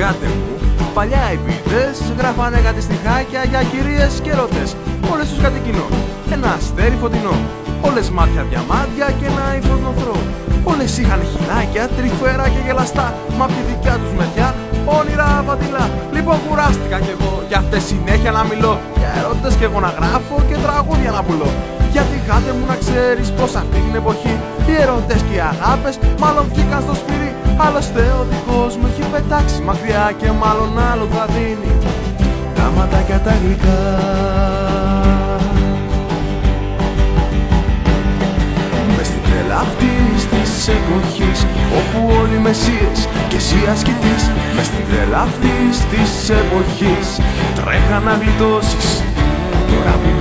Γάτε μου, παλιά οι ποιητές γράφανε κάτι στιχάκια για κυρίες και ρωτές Όλες τους κάτι κοινό, ένα αστέρι φωτεινό. Όλες μάτια διαμάντια και ένα ύφος νοθρό Όλες είχαν χιλάκια, τρυφέρα και γελαστά. Μα από τη δικιά τους μεριά όνειρα απατηλά Λοιπόν κουράστηκα κι εγώ. Για αυτές συνέχεια να μιλώ. Για ερώτες και εγώ να γράφω και τραγούδια να πουλώ. Γιατί γάτε μου να ξέρεις πως αυτή την εποχή Οι ερωτές και οι αγάπες μάλλον βγήκαν στο σφυρί Άλλωστε ο δικός μου έχει πετάξει. Μακριά και μάλλον άλλο θα δίνει. Τα ματάκια τα γλυκά. Μες στην τρέλα αυτής της εποχής Όπου όλοι οι μεσίες και εσύ ασκητής. Μες στην τρέλα αυτής της εποχής Τρέχα να γλιτώσεις. Τώρα που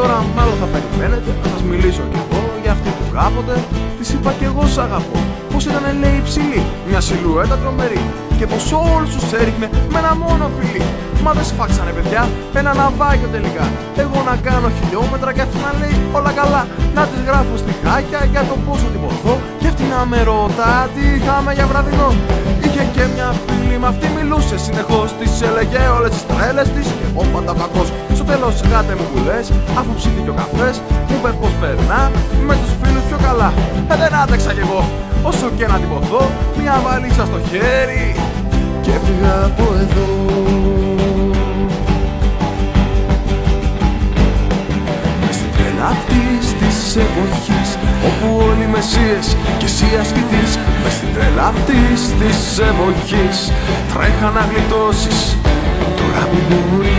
τώρα μάλλον θα περιμένετε να σας μιλήσω κι εγώ για αυτή που κάποτε Της είπα κι εγώ σ' αγαπώ. Πως ήταν λέει υψηλή, μια σιλουέτα τρομερή Και πως όλους τους έριχνε με ένα μόνο φιλί. Μα δεν σφάξανε παιδιά, ένα ναυάγιο τελικά. Εγώ να κάνω χιλιόμετρα και αυτή να λέει όλα καλά. Να της γράφω στη χάκια για το πόσο την ποθώ Και αυτή να με ρωτά τι είχαμε για βραδινό. Είχε και μια φίλη με αυτή μιλούσε συνεχώς. Της έλεγε όλες τις τρέλες της και εγώ πάντα κακός Στο τέλος γάτε μου που λες, αφού ψήθηκε ο καφές Μου είπε πως περνά με τους φίλους πιο καλά. Ε δεν άντεξα κι εγώ, όσο και να την ποθώ Μια βαλίτσα στο χέρι. Και έφυγα από εδώ αυτής της εποχής Όπου όλοι οι μεσίες και εσύ ασκητής Μες στην τρέλα αυτής της εποχής. Τρέχα να γλιτώσεις τώρα που μπορείς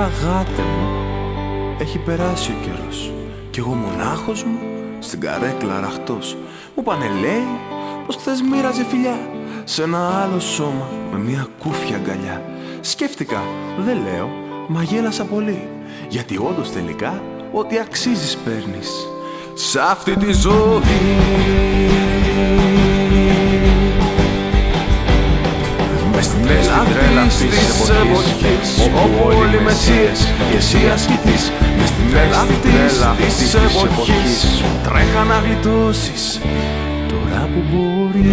Και τώρα γάτε μου Έχει περάσει ο καιρός. Κι εγώ μονάχος μου Στην καρέκλα ραχτός. Μου πάνε λέει Πως χθες μοίραζε φιλιά. Σε ένα άλλο σώμα Με μια κούφια αγκαλιά. Σκέφτηκα Δεν λέω Μα γέλασα πολύ. Γιατί όντως τελικά Ό,τι αξίζεις παίρνεις. Σ' αυτή τη ζωή Μες στην τρέλα αυτής της εποχής Όπου όλοι οι μεσίες και εσύ ασκητής Μες στην τρέλα αυτής της εποχής Τρέχα να γλιτώσεις τώρα που μπορείς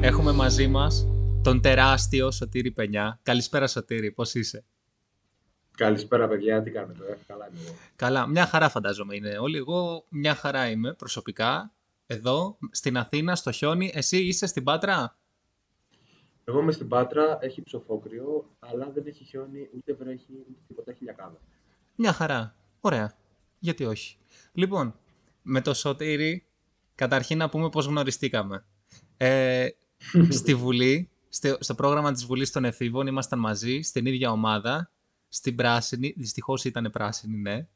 Έχουμε μαζί μας τον τεράστιο Σωτήρη Πενιά. Καλησπέρα Σωτήρη, πώς είσαι; Καλησπέρα, παιδιά. Τι κάνετε, ε; καλά είμαι εγώ. Καλά, μια χαρά φαντάζομαι είναι όλοι. Εγώ μια χαρά είμαι προσωπικά. Εδώ, στην Αθήνα, στο χιόνι. Εσύ είσαι στην Πάτρα; Εγώ είμαι στην Πάτρα, έχει ψοφόκριο, αλλά δεν έχει χιόνι, ούτε βρέχει, ούτε τίποτα, έχει λιακάδα. Μια χαρά. Ωραία. Γιατί όχι. Λοιπόν, με το Σωτήρη, καταρχήν να πούμε πώς γνωριστήκαμε. Ε, στη Βουλή, στο, στο πρόγραμμα της Βουλής των Εφήβων, ήμασταν μαζί, στην ίδια ομάδα, στην πράσινη, δυστυχώς ήταν πράσινη, ναι.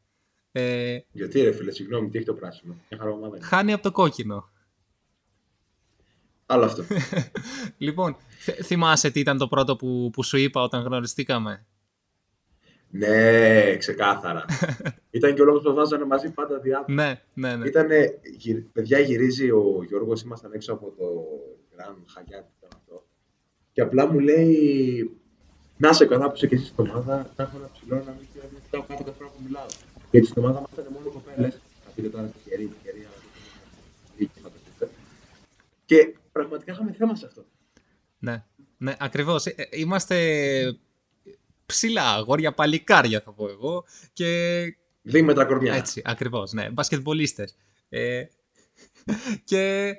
Ε, Γιατί ρε φίλε, συγγνώμη, τι έχει το πράσινο; Μια χαρά ομάδα είναι. χάνει από το κόκκινο. Άλλο αυτό. Λοιπόν, θ- θυμάσαι τι ήταν το πρώτο που, που σου είπα όταν γνωριστήκαμε. ναι, ξεκάθαρα. Ήταν και ο λόγος που βάζανε μαζί πάντα διάφορα. Ναι, ναι, ναι. Ήτανε, γυρ- παιδιά γυρίζει ο Γιώργος, ήμασταν έξω από το Grand Hyatt ήταν αυτό. Και απλά μου λέει, να σε καλά που είσαι και εσύ στην ομάδα, να έχω ένα ψηλό να μην μην κοιτάω κάτω κάθε φορά που μιλάω. Γιατί στην ομάδα μας ήταν μόνο κοπέλες, θα πείτε τώρα τυχερή, τυχερή, αλλά δεν είναι φανταστείτε. Και πραγματικά είχαμε θέμα σε αυτό. Ναι, ναι ακριβώς. Ε, ε, Είμαστε ψηλά αγόρια, παλικάρια θα πω εγώ. Και Δίμετρα κορμιά. έτσι, ακριβώς, ναι. Μπασκετμπολίστες. Ε, και,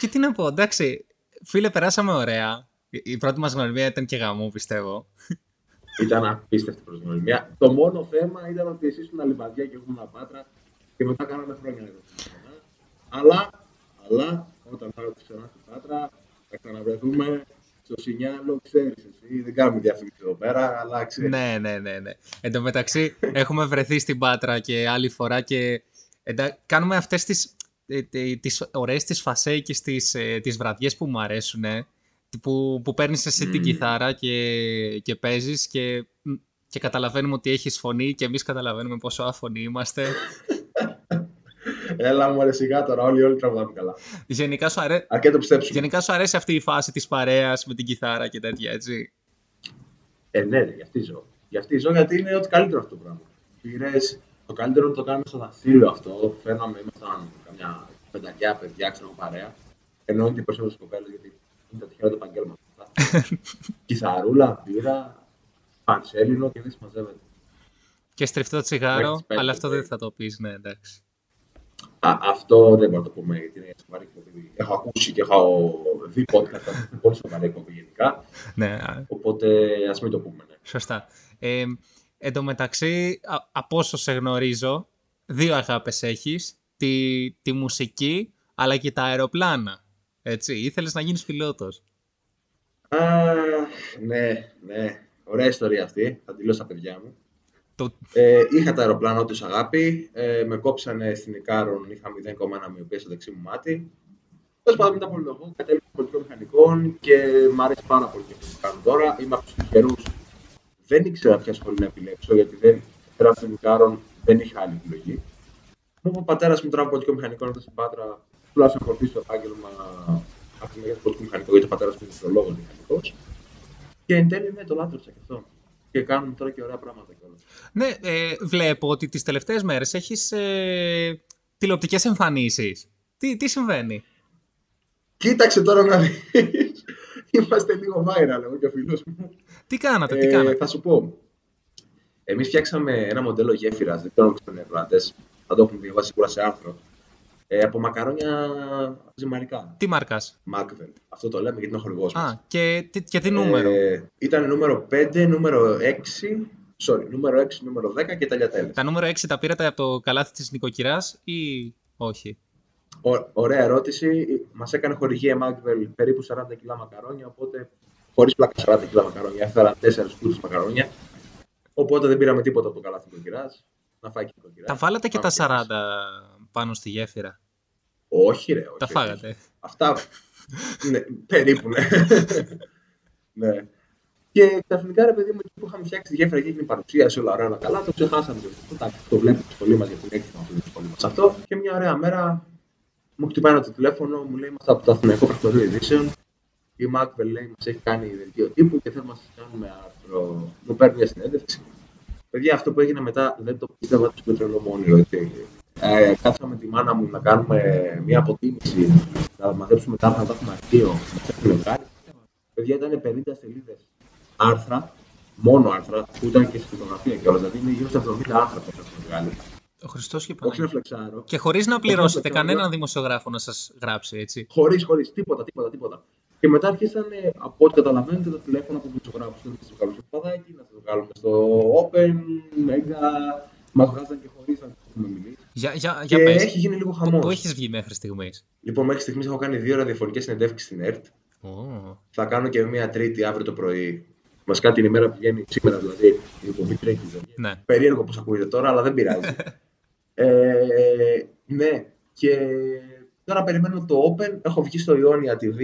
και τι να πω, εντάξει, φίλε, περάσαμε ωραία. Η- Η πρώτη μας γνωριμία ήταν και γαμό, πιστεύω. Ήταν απίστευτη προσγνωριμία. Το μόνο θέμα ήταν ότι εσείς ήσουν λιβαδιά και εγώ ήμουν πάτρα και μετά κάναμε χρόνια εδώ. Αλλά, αλλά, όταν θα έρθω ξανά στην Πάτρα, θα ξαναβρεθούμε στο Σινιάλο, ξέρεις εσύ, δεν κάνουμε διαφήμιση εδώ πέρα, αλλά ξέρεις. ναι, ναι, ναι, ναι. Εν τω μεταξύ, έχουμε βρεθεί στην Πάτρα και άλλη φορά και εντα... κάνουμε αυτές τις, ε, ε, τις ωραίες τις φασέκες τις, ε, τις βραδιές που μου αρέσουν, που, που παίρνεις εσύ την Μμμ. κιθάρα και, και παίζεις και μ, και καταλαβαίνουμε ότι έχεις φωνή και εμείς καταλαβαίνουμε πόσο άφωνοι είμαστε. Έλα μου ρε σιγά τώρα, όλοι, όλοι τραγουδάμε καλά. Γενικά σου, αρέ... Αρκεί το πιστέψουμε. Γενικά σου αρέσει αυτή η φάση της παρέας με την κιθάρα και τέτοια, έτσι; Ε, ναι, ρε, γι' αυτή ζω. Γι' αυτή ζω γιατί είναι ό,τι καλύτερο αυτό το πράγμα. Πήρες, το καλύτερο είναι το κάνουμε στο δαχτύλιο αυτό. Φέρναμε, ήμασταν καμιά πεντακιά παιδιά, ξέρω παρέα. Ενώ είναι και περισσότερε κοπέλες γιατί είναι τα τυχαία του επαγγέλματα. Κιθαρούλα, μπύρα, πανσέλινο και δεν συμμαζεύεται. Και στριφτό τσιγάρο, Έχεις πέντε, αλλά αυτό ναι. δεν θα το πεις, ναι, εντάξει. Α, αυτό δεν μπορώ να το πούμε γιατί είναι σοβαρή εκπομπή. Έχω ακούσει και έχω δει podcast, αλλά είναι πολύ σοβαρή εκπομπή γενικά. Ναι, α, Οπότε ας μην το πούμε. Ναι. σωστά. Ε, εν τω μεταξύ, α- από όσο σε γνωρίζω, δύο αγάπες έχεις. Τη, τη μουσική, αλλά και τα αεροπλάνα. Έτσι, ήθελες να γίνεις πιλότος. Α, ναι, ναι. Ωραία ιστορία αυτή. Θα τη λέω στα παιδιά μου. Το... Ε, είχα τα αεροπλάνα τους αγάπη. Ε, με κόψανε στην Ικάρον. Είχα 0,1 μοιοπία στο δεξί μου μάτι. Τέλος πάντων, μετά από λίγο κατέληξα πολιτικό μηχανικών και μου αρέσει πάρα πολύ και αυτό που κάνω τώρα. Είμαι από τους τυχερού. Δεν ήξερα ποια σχολή να επιλέξω γιατί δεν πέρα από την Ικάρον δεν είχα άλλη επιλογή. Μου είπε ο πατέρας μου τράβω πολιτικό μηχανικό εδώ στην Πάτρα. Τουλάχιστον έχω το επάγγελμα από τη μεριά του πολιτικού μηχανικού γιατί ο πατέρας μου είναι φιλολόγο μηχανικός. Και εν τέλει, ναι, το λάτρεψα και αυτό. Και κάνουμε τώρα και ωραία πράγματα κιόλας. Ναι, ε, βλέπω ότι τις τελευταίες μέρες έχεις ε, τηλεοπτικές εμφανίσεις. Τι, τι συμβαίνει; Κοίταξε τώρα να δεις. Είμαστε λίγο viral, εγώ και ο φίλος μου. Τι κάνατε, τι Ε, κάνατε; θα σου πω. Εμείς φτιάξαμε ένα μοντέλο γέφυρας, δεν ξέρω αν ξέρουν οι Ιρλανδές, θα το έχουν διαβάσει σίγουρα σε άρθρο, ε, από μακαρόνια ζυμαρικά. Τι μάρκας; Macvel. Αυτό το λέμε γιατί είναι ο χορηγός μας. Α, και, τι- και τι νούμερο; Ε, ήταν νούμερο 5, νούμερο 6, sorry, νούμερο 6, νούμερο 10 και ταλιατέλες. Τα νούμερο 6 τα πήρατε από το καλάθι της νοικοκυράς ή όχι; Ω- ωραία ερώτηση. Μας έκανε χορηγία Macvel περίπου 40 κιλά μακαρόνια, οπότε χωρίς πλάκα 40 κιλά μακαρόνια. Έφεραν 4 κούτσε μακαρόνια. Οπότε δεν πήραμε τίποτα από το καλάθι του κυρά. Να φάει και το κυρά. Τα βάλατε και τα 40 πάνω στη γέφυρα. Όχι, ρε. Όχι, Τα όχι. φάγατε. Αυτά. ναι, περίπου, ναι. ναι. Και ξαφνικά, ρε παιδί μου, εκεί που είχαμε φτιάξει τη γέφυρα και έγινε η παρουσίαση, όλα ωραία, όλα καλά, το ξεχάσαμε. Εντάξει, το βλέπουμε στη σχολή μας γιατί είναι έξυπνο αυτό τη σχολή μας αυτό. Και μια ωραία μέρα μου χτυπάει ένα το τηλέφωνο, μου λέει: Είμαστε από το Αθηναϊκό Πρακτορείο Ειδήσεων. Η Macvel λέει: Μας έχει κάνει δελτίο τύπου και θέλουμε να σας κάνουμε άρθρο. Μου παίρνει μια συνέντευξη. Παιδιά, αυτό που έγινε μετά δεν το πίστευα του πετρελό μόνο. Έτσι. Ε, κάτσαμε τη μάνα μου να κάνουμε μια αποτίμηση, να μαζέψουμε τα άρθρα, να τα έχουμε αρχείο, να φτιάξουμε βγάλει. Παιδιά, ήταν 50 σελίδες άρθρα, μόνο άρθρα, που ήταν και στη φωτογραφία κιόλα. Δηλαδή είναι γύρω στα 70 άρθρα που έχουμε βγάλει. Ο Χριστός και Όχι να Παναγία. φλεξάρω. Και χωρίς να Όχι, πληρώσετε όχι, όχι. κανέναν δημοσιογράφο να σας γράψει, έτσι. Χωρίς, χωρίς, τίποτα, τίποτα, τίποτα. Και μετά αρχίσανε, από ό,τι καταλαβαίνετε, τα τηλέφωνα από τους ζωγράφου. Να σας βγάλουμε στο παδάκι, να σας βγάλουμε στο Open, Mega. Μας βγάζαν και χωρίς να έχουμε μιλήσει. Για, για, για Και πες, έχει γίνει λίγο πού, χαμός. πού έχεις βγει μέχρι στιγμής. Λοιπόν, μέχρι στιγμής έχω κάνει δύο ραδιοφωνικές συνεντεύξεις στην ΕΡΤ. Ω, Θα κάνω και μία τρίτη αύριο το πρωί. Βασικά την ημέρα που βγαίνει σήμερα, δηλαδή η εκπομπή τρέχει. δηλαδή. ναι. Περίεργο πώς ακούγεται τώρα, αλλά δεν πειράζει. ε, ναι, και τώρα περιμένω το Open. Έχω βγει στο Ionia TV,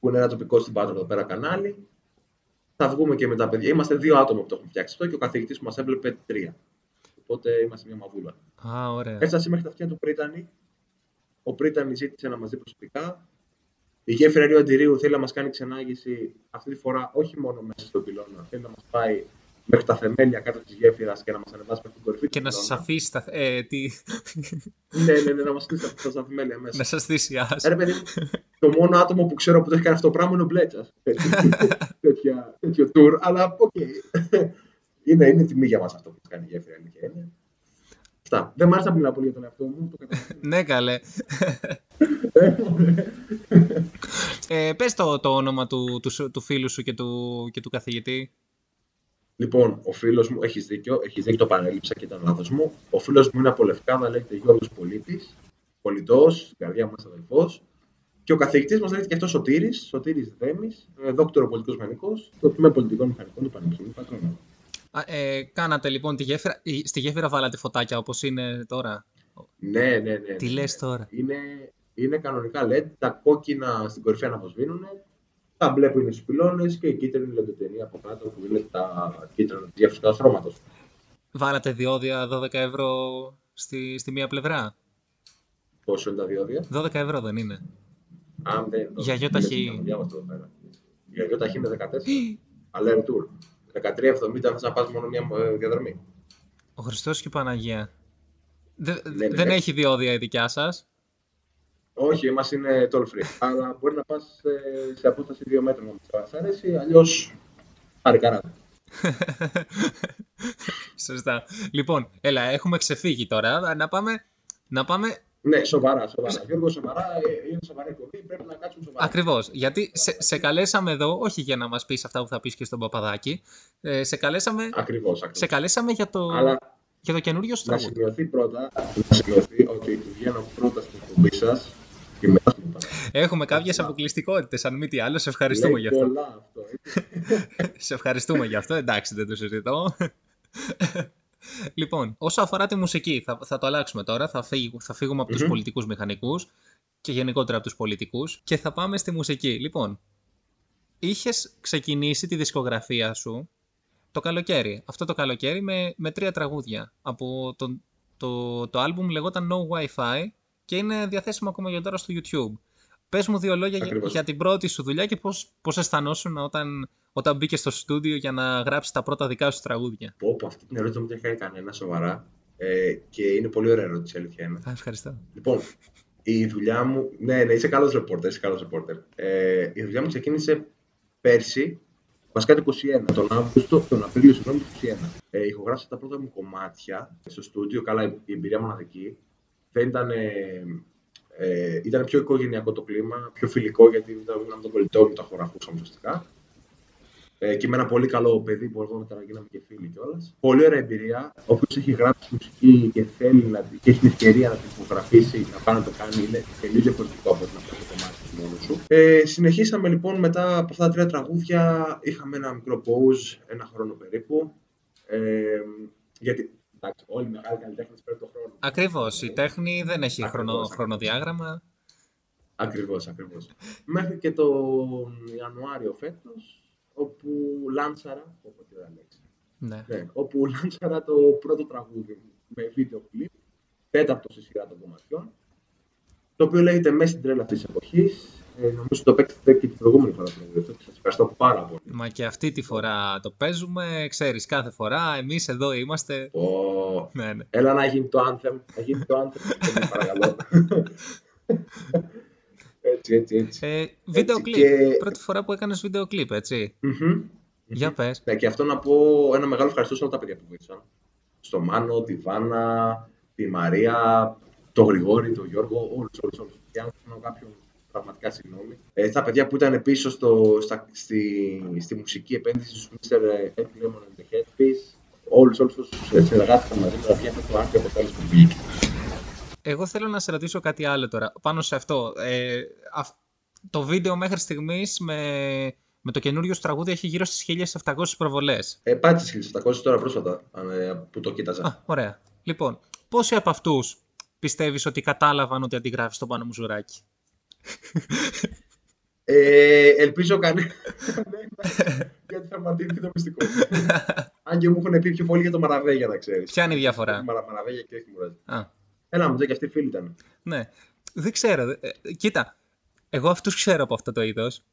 που είναι ένα τοπικό στην Πάτρα εδώ πέρα κανάλι. Θα βγούμε και με τα παιδιά. Είμαστε δύο άτομα που το έχουν φτιάξει αυτό και ο καθηγητής που μας έβλεπε τρία. Οπότε είμαστε μια μαβούλα. Α, ωραία. Έφτασε μέχρι τα αυτιά του Πρίτανη. Ο Πρύτανη ζήτησε να μας δει προσωπικά. Η γέφυρα Ρίου Αντιρρίου θέλει να μας κάνει ξενάγηση αυτή τη φορά όχι μόνο μέσα στο πυλώνα. Θέλει να μας πάει μέχρι τα θεμέλια κάτω της γέφυρας και να μας ανεβάσει μέχρι την κορυφή Και του να σας πυλώνα. αφήσει τα, ε, τι, Ναι, ναι, ναι, να μας στήσει αυτά τα θεμέλια μέσα. να σας θυσιάσει. Ε, Ρε παιδί μου, το μόνο άτομο που ξέρω που το έχει κάνει αυτό το πράγμα είναι ο Μπλέτσας. τέτοιο, τέτοιο tour, αλλά οκ. Είναι, είναι τιμή για μας αυτό που κάνει η γέφυρα. αλήθεια είναι. Αυτά. Δεν μ' άρεσε να μιλάω πολύ για τον εαυτό μου. Το καταλαβαίνω. ναι, καλέ. ε, πες το, το όνομα του, του, σου- του φίλου σου και του, και του καθηγητή. Λοιπόν, ο φίλος μου, έχεις δίκιο, έχεις δίκιο, το παρέλειψα και ήταν λάθος μου. Ο φίλος μου είναι από Λευκάδα, λέγεται Γιώργος Πολίτης, πολιτό, στην καρδιά μας αδελφός. Και ο καθηγητής μας λέγεται και αυτός Σωτήρης, Σωτήρης Δέμης, δόκτωρο πολιτικός μηχανικός, στο τμήμα πολιτικών μηχανικών του Πανεπιστημίου Πατρών. Α, ε, κάνατε λοιπόν τη γέφυρα, η- στη γέφυρα βάλατε φωτάκια όπως είναι τώρα; Ναι, ναι, ναι. ναι, Τι ναι. λες τώρα; Είναι, είναι κανονικά LED, τα κόκκινα στην κορυφή αναποσβήνουν, τα Τα μπλε που είναι στους πυλώνες και η κίτρινη λεντοτενή από κάτω που είναι τα κίτρινα διαφυσικά χρώματο. Βάλατε διόδια 12 ευρώ στη, στη μία πλευρά; Πόσο είναι τα διόδια; 12 ευρώ δεν είναι. Αν δεν. Για γιο ταχύ. Για γιο ταχύ είναι 14. Αλλά retour. 13,70 θες να πας μόνο μια ε, διαδρομή. Ο Χριστός και η Παναγία. Δε- Ναι, ναι, δεν ναι. έχει διόδια η δικιά σας; Όχι, εμάς είναι toll free. Αλλά μπορεί να πας ε, σε απόσταση 2 μέτρων να μας αρέσει, αλλιώς πάρει καράτα. Σωστά. Λοιπόν, έλα, έχουμε ξεφύγει τώρα. Να πάμε, να πάμε Ναι, σοβαρά, σοβαρά. Γιώργο, σοβαρά, ε, είναι σοβαρή εκπομπή, πρέπει να κάτσουμε σοβαρά. Ακριβώς. Γιατί σε, σε καλέσαμε εδώ, όχι για να μας πεις αυτά που θα πεις και στον Παπαδάκη, ε, σε, καλέσαμε, Ακριβώς, σε ακριβώς. καλέσαμε για το, Αλλά για το καινούριο σου να τραγούδι. σημειωθεί πρώτα, να σημειωθεί ότι βγαίνω πρώτα στην εκπομπή σας και μετά στην εκπομπή. Έχουμε κάποιες αποκλειστικότητες, αν μη τι άλλο. Σε ευχαριστούμε Λέει γι' αυτό. πολλά αυτό. έτσι. Σε ευχαριστούμε γι' αυτό. Εντάξει, δεν το συζητώ. Λοιπόν, όσο αφορά τη μουσική, θα, θα το αλλάξουμε τώρα. Θα, φύγουμε, θα φύγουμε από τους Μμμ. πολιτικούς μηχανικούς και γενικότερα από τους πολιτικούς και θα πάμε στη μουσική. Λοιπόν, είχες ξεκινήσει τη δισκογραφία σου το καλοκαίρι. Αυτό το καλοκαίρι με, με τρία τραγούδια. Από το, το, το άλμπουμ λεγόταν No Wi-Fi και είναι διαθέσιμο ακόμα για τώρα στο YouTube. Πες μου δύο λόγια για, Ακριβώς. για την πρώτη σου δουλειά και πώς, πώς αισθανόσουν όταν, όταν μπήκες στο στούντιο για να γράψεις τα πρώτα δικά σου τραγούδια. Πω, πω, αυτή την ερώτηση δεν μου την έχει κάνει κανένα σοβαρά. Ε, και είναι πολύ ωραία ερώτηση, η αλήθεια είναι. Α, ευχαριστώ. Λοιπόν, η δουλειά μου. Ναι, ναι, είσαι καλός ρεπόρτερ. Είσαι καλός ρεπόρτερ. Ε, η δουλειά μου ξεκίνησε πέρσι, βασικά το 21, τον Αύγουστο, τον Απρίλιο, συγγνώμη, το 21. Ε, ηχογράφησα τα πρώτα μου κομμάτια στο στούντιο. Καλά, η εμπειρία μοναδική. Δεν ήταν. Ε, ε, ήταν πιο οικογενειακό το κλίμα, πιο φιλικό γιατί ήταν με τον κολλητό μου, τα χωραφούσαμε ουσιαστικά. Ε, και με ένα πολύ καλό παιδί που αργότερα γίναμε και φίλοι κιόλας. Πολύ ωραία εμπειρία. Όποιος έχει γράψει μουσική και θέλει να, και έχει την ευκαιρία να την υπογραφήσει, να πάει να το κάνει, είναι τελείως διαφορετικό από το να κάνει το κομμάτι του μόνος σου. Ε, συνεχίσαμε λοιπόν μετά από αυτά τα τρία τραγούδια. Είχαμε ένα μικρό pause, ένα χρόνο περίπου. Ε, γιατί εντάξει, όλοι οι μεγάλοι καλλιτέχνες παίρνουν τον χρόνο. Ακριβώς. Η τέχνη δεν έχει Ακριβώς, χρονο, ακριβώς. χρονοδιάγραμμα. Ακριβώς, ακριβώς. Μέχρι και τον Ιανουάριο φέτος, όπου λάνσαρα. Όποτε δεν λέξει. Ναι. Ναι, όπου λάνσαρα το πρώτο τραγούδι μου με βίντεο κλιπ, τέταρτο στη σειρά των κομματιών, το οποίο λέγεται Μέσα στην τρέλα αυτής της εποχής. Ε, νομίζω το παίξατε και την προηγούμενη φορά το τραγούδι αυτό και σας ευχαριστώ πάρα πολύ. Μα και αυτή τη φορά το παίζουμε, ξέρεις, κάθε φορά. Εμείς εδώ είμαστε. Ω, Ναι, ναι. έλα να γίνει το anthem, να γίνει το anthem, σε παρακαλώ. έτσι, έτσι, έτσι. Ε, βίντεο κλιπ. και- Πρώτη φορά που έκανες βίντεο κλιπ, έτσι. Μμμ. Για πες. Ναι, και αυτό να πω ένα μεγάλο ευχαριστώ σε όλα τα παιδιά που βοήθησαν. Στο Μάνο, τη Βάνα, τη Μαρία, το Γρηγόρη, τον Γιώργο, όλους, όλους, όλους. Και αν κάνω κάποιον πραγματικά συγγνώμη. Ε, τα παιδιά που ήταν πίσω στο, στα, στη, στη μουσική επένδυση στους Mr. Ed Lemon and the Headpiece, όλους, όλους όσους συνεργάστηκαν μαζί μου να βγει αυτό το άρθρο αποτέλεσμα που βγήκε. Εγώ θέλω να σε ρωτήσω κάτι άλλο τώρα. Πάνω σε αυτό. Ε, αυ- το βίντεο μέχρι στιγμής με, με το καινούριο σου τραγούδι έχει γύρω στις 1700 προβολές. Ε, πάτησε 1700 τώρα πρόσφατα αν, ε, που το κοίταζα. Α, ωραία. Λοιπόν, πόσοι από αυτούς πιστεύεις ότι κατάλαβαν ότι αντιγράφεις το πάνω μου ζουράκι; Ε, ελπίζω κανένα. γιατί θα μαντίνει το μυστικό. Αν και μου έχουν πει πιο πολύ για το Μαραβέγια, να ξέρεις. Ποια είναι η διαφορά; Μαρα, μαραβέγια και όχι μουράζι. Α, Έλα μου, και αυτοί φίλοι ήταν. ναι. Δεν ξέρω. Ε, ε, κοίτα, εγώ αυτούς ξέρω από αυτό το είδος.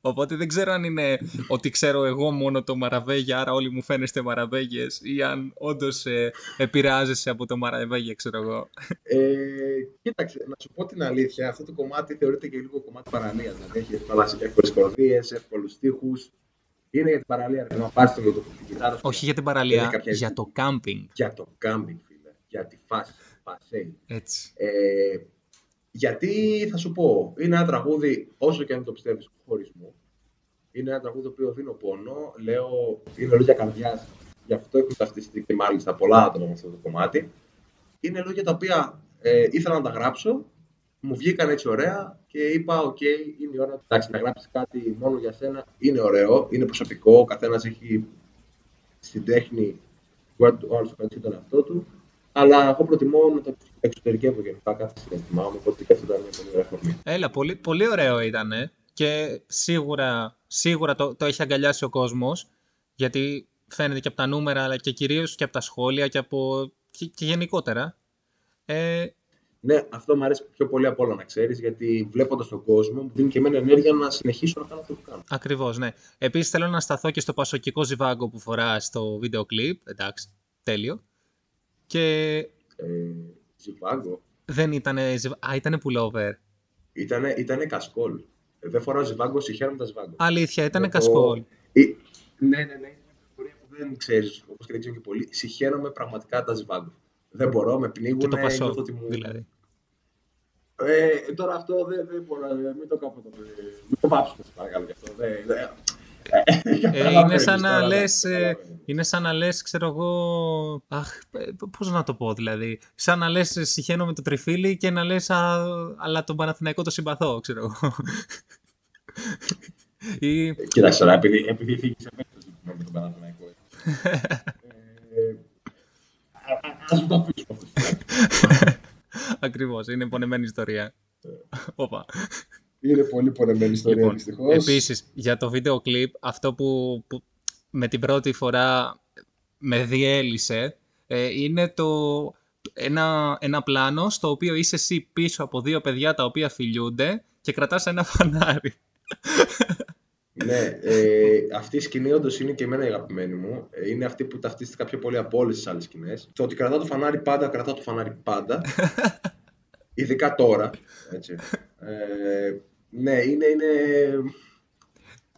Οπότε δεν ξέρω αν είναι ότι ξέρω εγώ μόνο το Μαραβέγια, άρα όλοι μου φαίνεστε Μαραβέγιες ή αν όντως ε, επηρεάζεσαι από το Μαραβέγια, ξέρω εγώ. Ε, κοίταξε, να σου πω την αλήθεια, αυτό το κομμάτι θεωρείται και λίγο κομμάτι παραλίας. Δηλαδή έχει εύκολες κορδίε, εύκολους τείχου. Είναι για την παραλία. ρε, Να πάρεις το με το την κιθάρας σου. Όχι για την Δεν παραλία, είναι κάποια- για το κάμπινγκ. Για το κάμπινγκ, φίλε. Για τη φάση. Πασέι. Έτσι. Ε, γιατί θα σου πω, είναι ένα τραγούδι, όσο και αν το πιστεύεις, χωρισμού. Είναι ένα τραγούδι το οποίο δίνω πόνο. Λέω, είναι λόγια καρδιάς. Γι' αυτό έχουν ταυτιστεί και μάλιστα πολλά άτομα με αυτό το κομμάτι. Είναι λόγια τα οποία ε, ήθελα να τα γράψω, μου βγήκαν έτσι ωραία και είπα: Οκ, είναι η ώρα εντάξει, να γράψεις κάτι μόνο για σένα. Είναι ωραίο, είναι προσωπικό. Ο καθένας έχει στην τέχνη που ο άλλο κάνει τον εαυτό του. Αλλά εγώ προτιμώ να το εξωτερικεύω γενικά κάθε συναίσθημά μου. Οπότε και αυτό ήταν μια πολύ ωραία αφορμή. Έλα, πολύ, πολύ ωραίο ήταν. και σίγουρα, σίγουρα το, το έχει αγκαλιάσει ο κόσμος, γιατί φαίνεται και από τα νούμερα, αλλά και κυρίως και από τα σχόλια και, από, και, και γενικότερα. Ε, Ναι, αυτό μου αρέσει πιο πολύ από όλα να ξέρεις, γιατί βλέποντας τον κόσμο, μου δίνει και εμένα ενέργεια να συνεχίσω να κάνω αυτό που κάνω. ακριβώς, ναι. Επίσης θέλω να σταθώ και στο πασοκικό ζιβάγκο που φορά στο βίντεο κλιπ. Εντάξει, τέλειο. Και Ε, ζιβάγκο. δεν ήταν. Α, ήταν pullover. Ήτανε, ήτανε κασκόλ. Ε, δεν φοράω ζιβάγκο, συγχαίρομαι τα ζιβάγκο. Αλήθεια, ήταν Εγώ- κασκόλ. Ε, ναι, ναι, ναι. Είναι μια κατηγορία που δεν ξέρεις, όπως και δεν ξέρω και πολύ. Συγχαίρομαι πραγματικά τα ζιβάγκο. Δεν μπορώ, με πνίγουν. Και το πασό, νιώθω ότι μου... δηλαδή. Ε, τώρα αυτό δεν, δεν μπορώ να. Μην το κάνω το. Μην το πάψουμε, σε παρακαλώ γι' αυτό. Δεν, δεν... Ε, είναι Καταλαβαίνεις σαν να τώρα, λες, ε, καταλαβαίνεις. είναι σαν να λες, ξέρω εγώ, αχ, ε, πώς να το πω δηλαδή, σαν να λες ε, συχαίνω με το τριφύλι και να λες, α, αλλά τον Παναθηναϊκό το συμπαθώ, ξέρω εγώ. Ή, Κοίταξε τώρα, επειδή, επειδή φύγεις σε επέκταση με τον Παναθηναϊκό. ε, α- α- ας το αφήσουμε αυτό. ακριβώς, είναι πονεμένη ιστορία. Όπα. Είναι πολύ πονεμένη ιστορία, Λοιπόν, δυστυχώς. Επίσης, για το βίντεο κλιπ, αυτό που, που με την πρώτη φορά με διέλυσε, ε, είναι το, ένα, ένα πλάνο στο οποίο είσαι εσύ πίσω από δύο παιδιά τα οποία φιλιούνται και κρατάς ένα φανάρι. Ναι, ε, αυτή η σκηνή όντως είναι και εμένα η αγαπημένη μου. Ε, Είναι αυτή που ταυτίστηκα πιο πολύ από όλες τις άλλες σκηνές. Το ότι κρατάω το φανάρι πάντα, κρατάω το φανάρι πάντα. Ειδικά τώρα. Έτσι. Ε, ναι, είναι, είναι,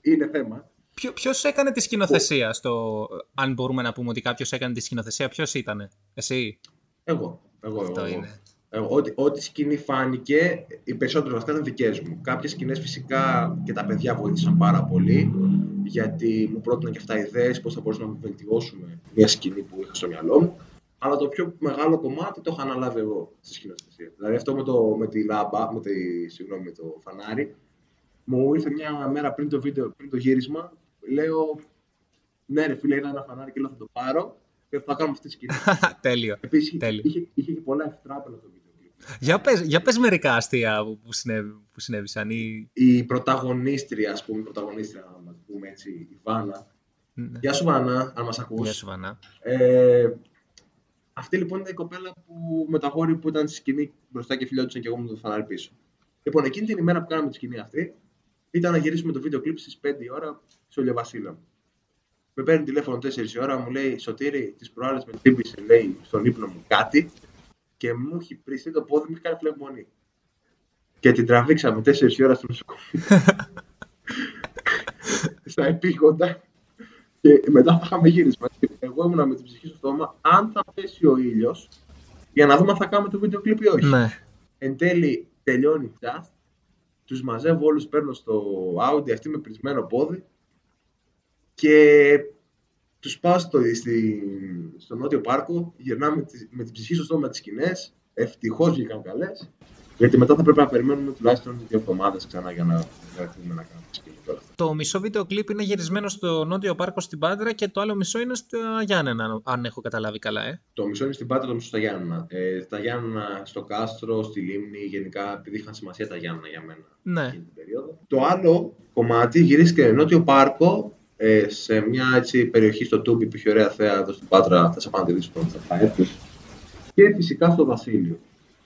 είναι θέμα. Ποιο, ποιος έκανε τη σκηνοθεσία στο... Αν μπορούμε να πούμε ότι κάποιος έκανε τη σκηνοθεσία, ποιος ήτανε, εσύ; Εγώ. εγώ, Αυτό εγώ. είναι. Εγώ, ό,τι, ό,τι σκηνή φάνηκε, οι περισσότερε βασικά ήταν δικές μου. Κάποιες σκηνές φυσικά και τα παιδιά βοήθησαν πάρα πολύ, γιατί μου πρότειναν και αυτά ιδέες πώς θα μπορούσαμε να βελτιώσουμε μια σκηνή που είχα στο μυαλό μου. Αλλά το πιο μεγάλο κομμάτι το είχα αναλάβει εγώ στη σκηνοθεσία. Δηλαδή αυτό με, το, με τη λάμπα, με, τη, συγγνώμη, με το φανάρι, μου ήρθε μια μέρα πριν το, βίντεο, πριν το γύρισμα. Λέω, ναι, ρε φίλε, είδα ένα φανάρι και λέω θα το πάρω και θα κάνουμε αυτή τη σκηνή. Τέλειο. Επίσης, Τέλειο. είχε, είχε και πολλά ευτράπελα το βίντεο. κλιπ. Για πες, για πες μερικά αστεία που, που, συνέβη, που συνέβησαν ή... η πρωταγωνίστρια, ας πούμε, η πρωταγωνίστρια, να το πούμε έτσι, η Βάνα. Ναι. Γεια σου Βάνα, αν μας ακούς. Γεια σου Βανά. Ε, αυτή λοιπόν ήταν η κοπέλα που, με το αγόρι που ήταν στη σκηνή μπροστά και φιλιόντουσαν και εγώ με το φανάρι πίσω. Λοιπόν, εκείνη την ημέρα που κάναμε τη σκηνή αυτή, ήταν να γυρίσουμε το βίντεο κλιπ στις 5 η ώρα στο Λιοβασίλα. Με παίρνει τηλέφωνο 4 η ώρα, μου λέει Σωτήρη, τις προάλλες με χτύπησε, λέει, στον ύπνο μου κάτι και μου έχει πριστεί το πόδι μου, έχει κάνει φλεγμονή. Και την τραβήξαμε 4 η ώρα στο νοσοκομείο. Στα επίγοντα. Και μετά θα είχαμε γύρισμα. Εγώ ήμουνα με την ψυχή στο στόμα, αν θα πέσει ο ήλιος, για να δούμε αν θα κάνουμε το βίντεο κλιπ ή όχι. Ναι. Εν τέλει τελειώνει just, τους μαζεύω όλους, παίρνω στο Audi αυτή με πρισμένο πόδι και τους πάω στο, στη, στο Νότιο Πάρκο, γυρνάμε με, τη- με την ψυχή στο στόμα τις σκηνές, ευτυχώς βγήκαν καλές, γιατί μετά θα πρέπει να περιμένουμε τουλάχιστον δύο εβδομάδες ξανά για να βρεθούμε να κάνουμε τη σκηνή και όλα αυτά. Το μισό βίντεο κλιπ είναι γυρισμένο στο Νότιο Πάρκο στην Πάντρα και το άλλο μισό είναι στο Γιάννενα, αν έχω καταλάβει καλά, ε. Το μισό είναι στην Πάτρα, το μισό στα Γιάννενα. Ε, στα Γιάννενα, στο Κάστρο, στη Λίμνη, γενικά επειδή είχαν σημασία τα Γιάννενα για μένα Ναι. εκείνη την περίοδο. Το άλλο κομμάτι γυρίστηκε Νότιο Πάρκο, ε, σε μια έτσι, περιοχή στο Τούμπι που είχε ωραία θέα εδώ στην Πάτρα. Θα σε πάω να τη δεις πρώτα, θα έρθεις. Και φυσικά στο Βασίλειο.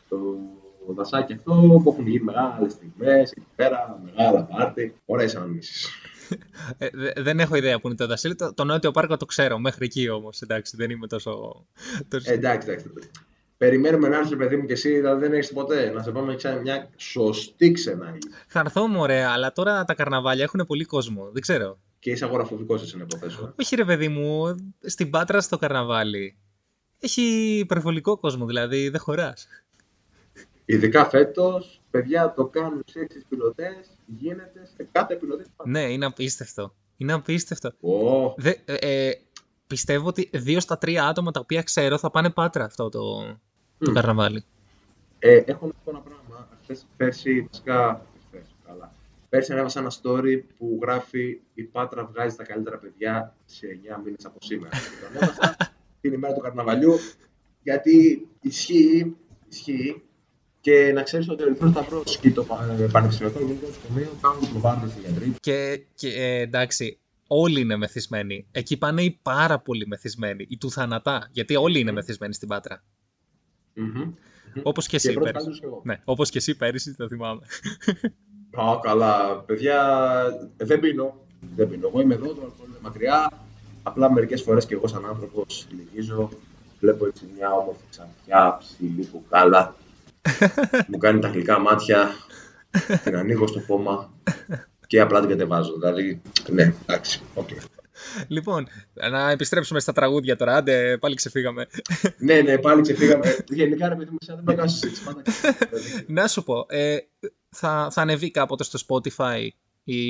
Το δασάκι αυτό που έχουν γίνει μεγάλες στιγμές, εκεί πέρα, μεγάλα πάρτι. Ωραίε αναμνήσεις. Ε, δε- δεν έχω ιδέα που είναι το Δασίλη. Το, το Νότιο Πάρκο το ξέρω, μέχρι εκεί όμως. Εντάξει, δεν είμαι τόσο. τόσο... Ε, εντάξει, εντάξει. Περιμένουμε να έρθεις παιδί μου και εσύ, δηλαδή δεν έχεις ποτέ. Να σε πάμε σε μια σωστή ξενάγη. Θα έρθω μου, ωραία, αλλά τώρα τα καρναβάλια έχουν πολύ κόσμο. Δεν ξέρω. Και είσαι αγοραφοβικός, εσύ να υποθέσω. Όχι, ρε παιδί μου, στην Πάτρα στο καρναβάλι. Έχει υπερβολικό κόσμο, δηλαδή δεν χωράς. Ειδικά φέτος, παιδιά το κάνουν σε έξι πιλωτές, γίνεται σε κάθε πιλωτή. Ναι, είναι απίστευτο. Είναι απίστευτο. Ω, Δε, ε, ε, πιστεύω ότι δύο στα τρία άτομα τα οποία ξέρω θα πάνε Πάτρα αυτό το, το Μμ. καρναβάλι. ε, έχω να πω ένα πράγμα. Χθες, πέρσι, βασικά, πέρσι, καλά. Πέρσι ανέβασα ένα story που γράφει η Πάτρα βγάζει τα καλύτερα παιδιά σε 9 μήνες από σήμερα. Και το ανέβασα την ημέρα του καρναβαλιού, γιατί ισχύει, ισχύει Και να ξέρεις ότι ο Ερυθρός Σταυρός και το πα- ε, Πανεπιστημιακό Ελληνικό Νοσοκομείο κάνουν προβάδε οι γιατροί. Και, και ε, εντάξει, όλοι είναι μεθυσμένοι. Εκεί πάνε οι πάρα πολύ μεθυσμένοι. Οι του θανατά. Γιατί όλοι είναι μεθυσμένοι στην Πάτρα. Μμμ. Όπως και Και εσύ πρώτα πέρυσι. τους και εγώ. Ναι, όπως και εσύ πέρυσι, το θυμάμαι. Α, καλά. Παιδιά, ε, δεν πίνω. Δεν πίνω. Εγώ είμαι εδώ, το αλκοόλ είναι μακριά. Απλά μερικές φορές και εγώ σαν άνθρωπος λυγίζω. Βλέπω έτσι μια όμορφη ξανθιά, ψηλή κουκάλα. Μου κάνει τα γλυκά μάτια. την ανοίγω στο πόμα και απλά την κατεβάζω. Δηλαδή, ναι, εντάξει, οκ. Λοιπόν, να επιστρέψουμε στα τραγούδια τώρα. Άντε, πάλι ξεφύγαμε. ναι, ναι, πάλι ξεφύγαμε. Γενικά, ρε παιδί μου, σαν δεν με κάνω συζήτηση. Πάντα δηλαδή, Να σου πω, ε, θα, θα ανεβεί κάποτε στο Spotify η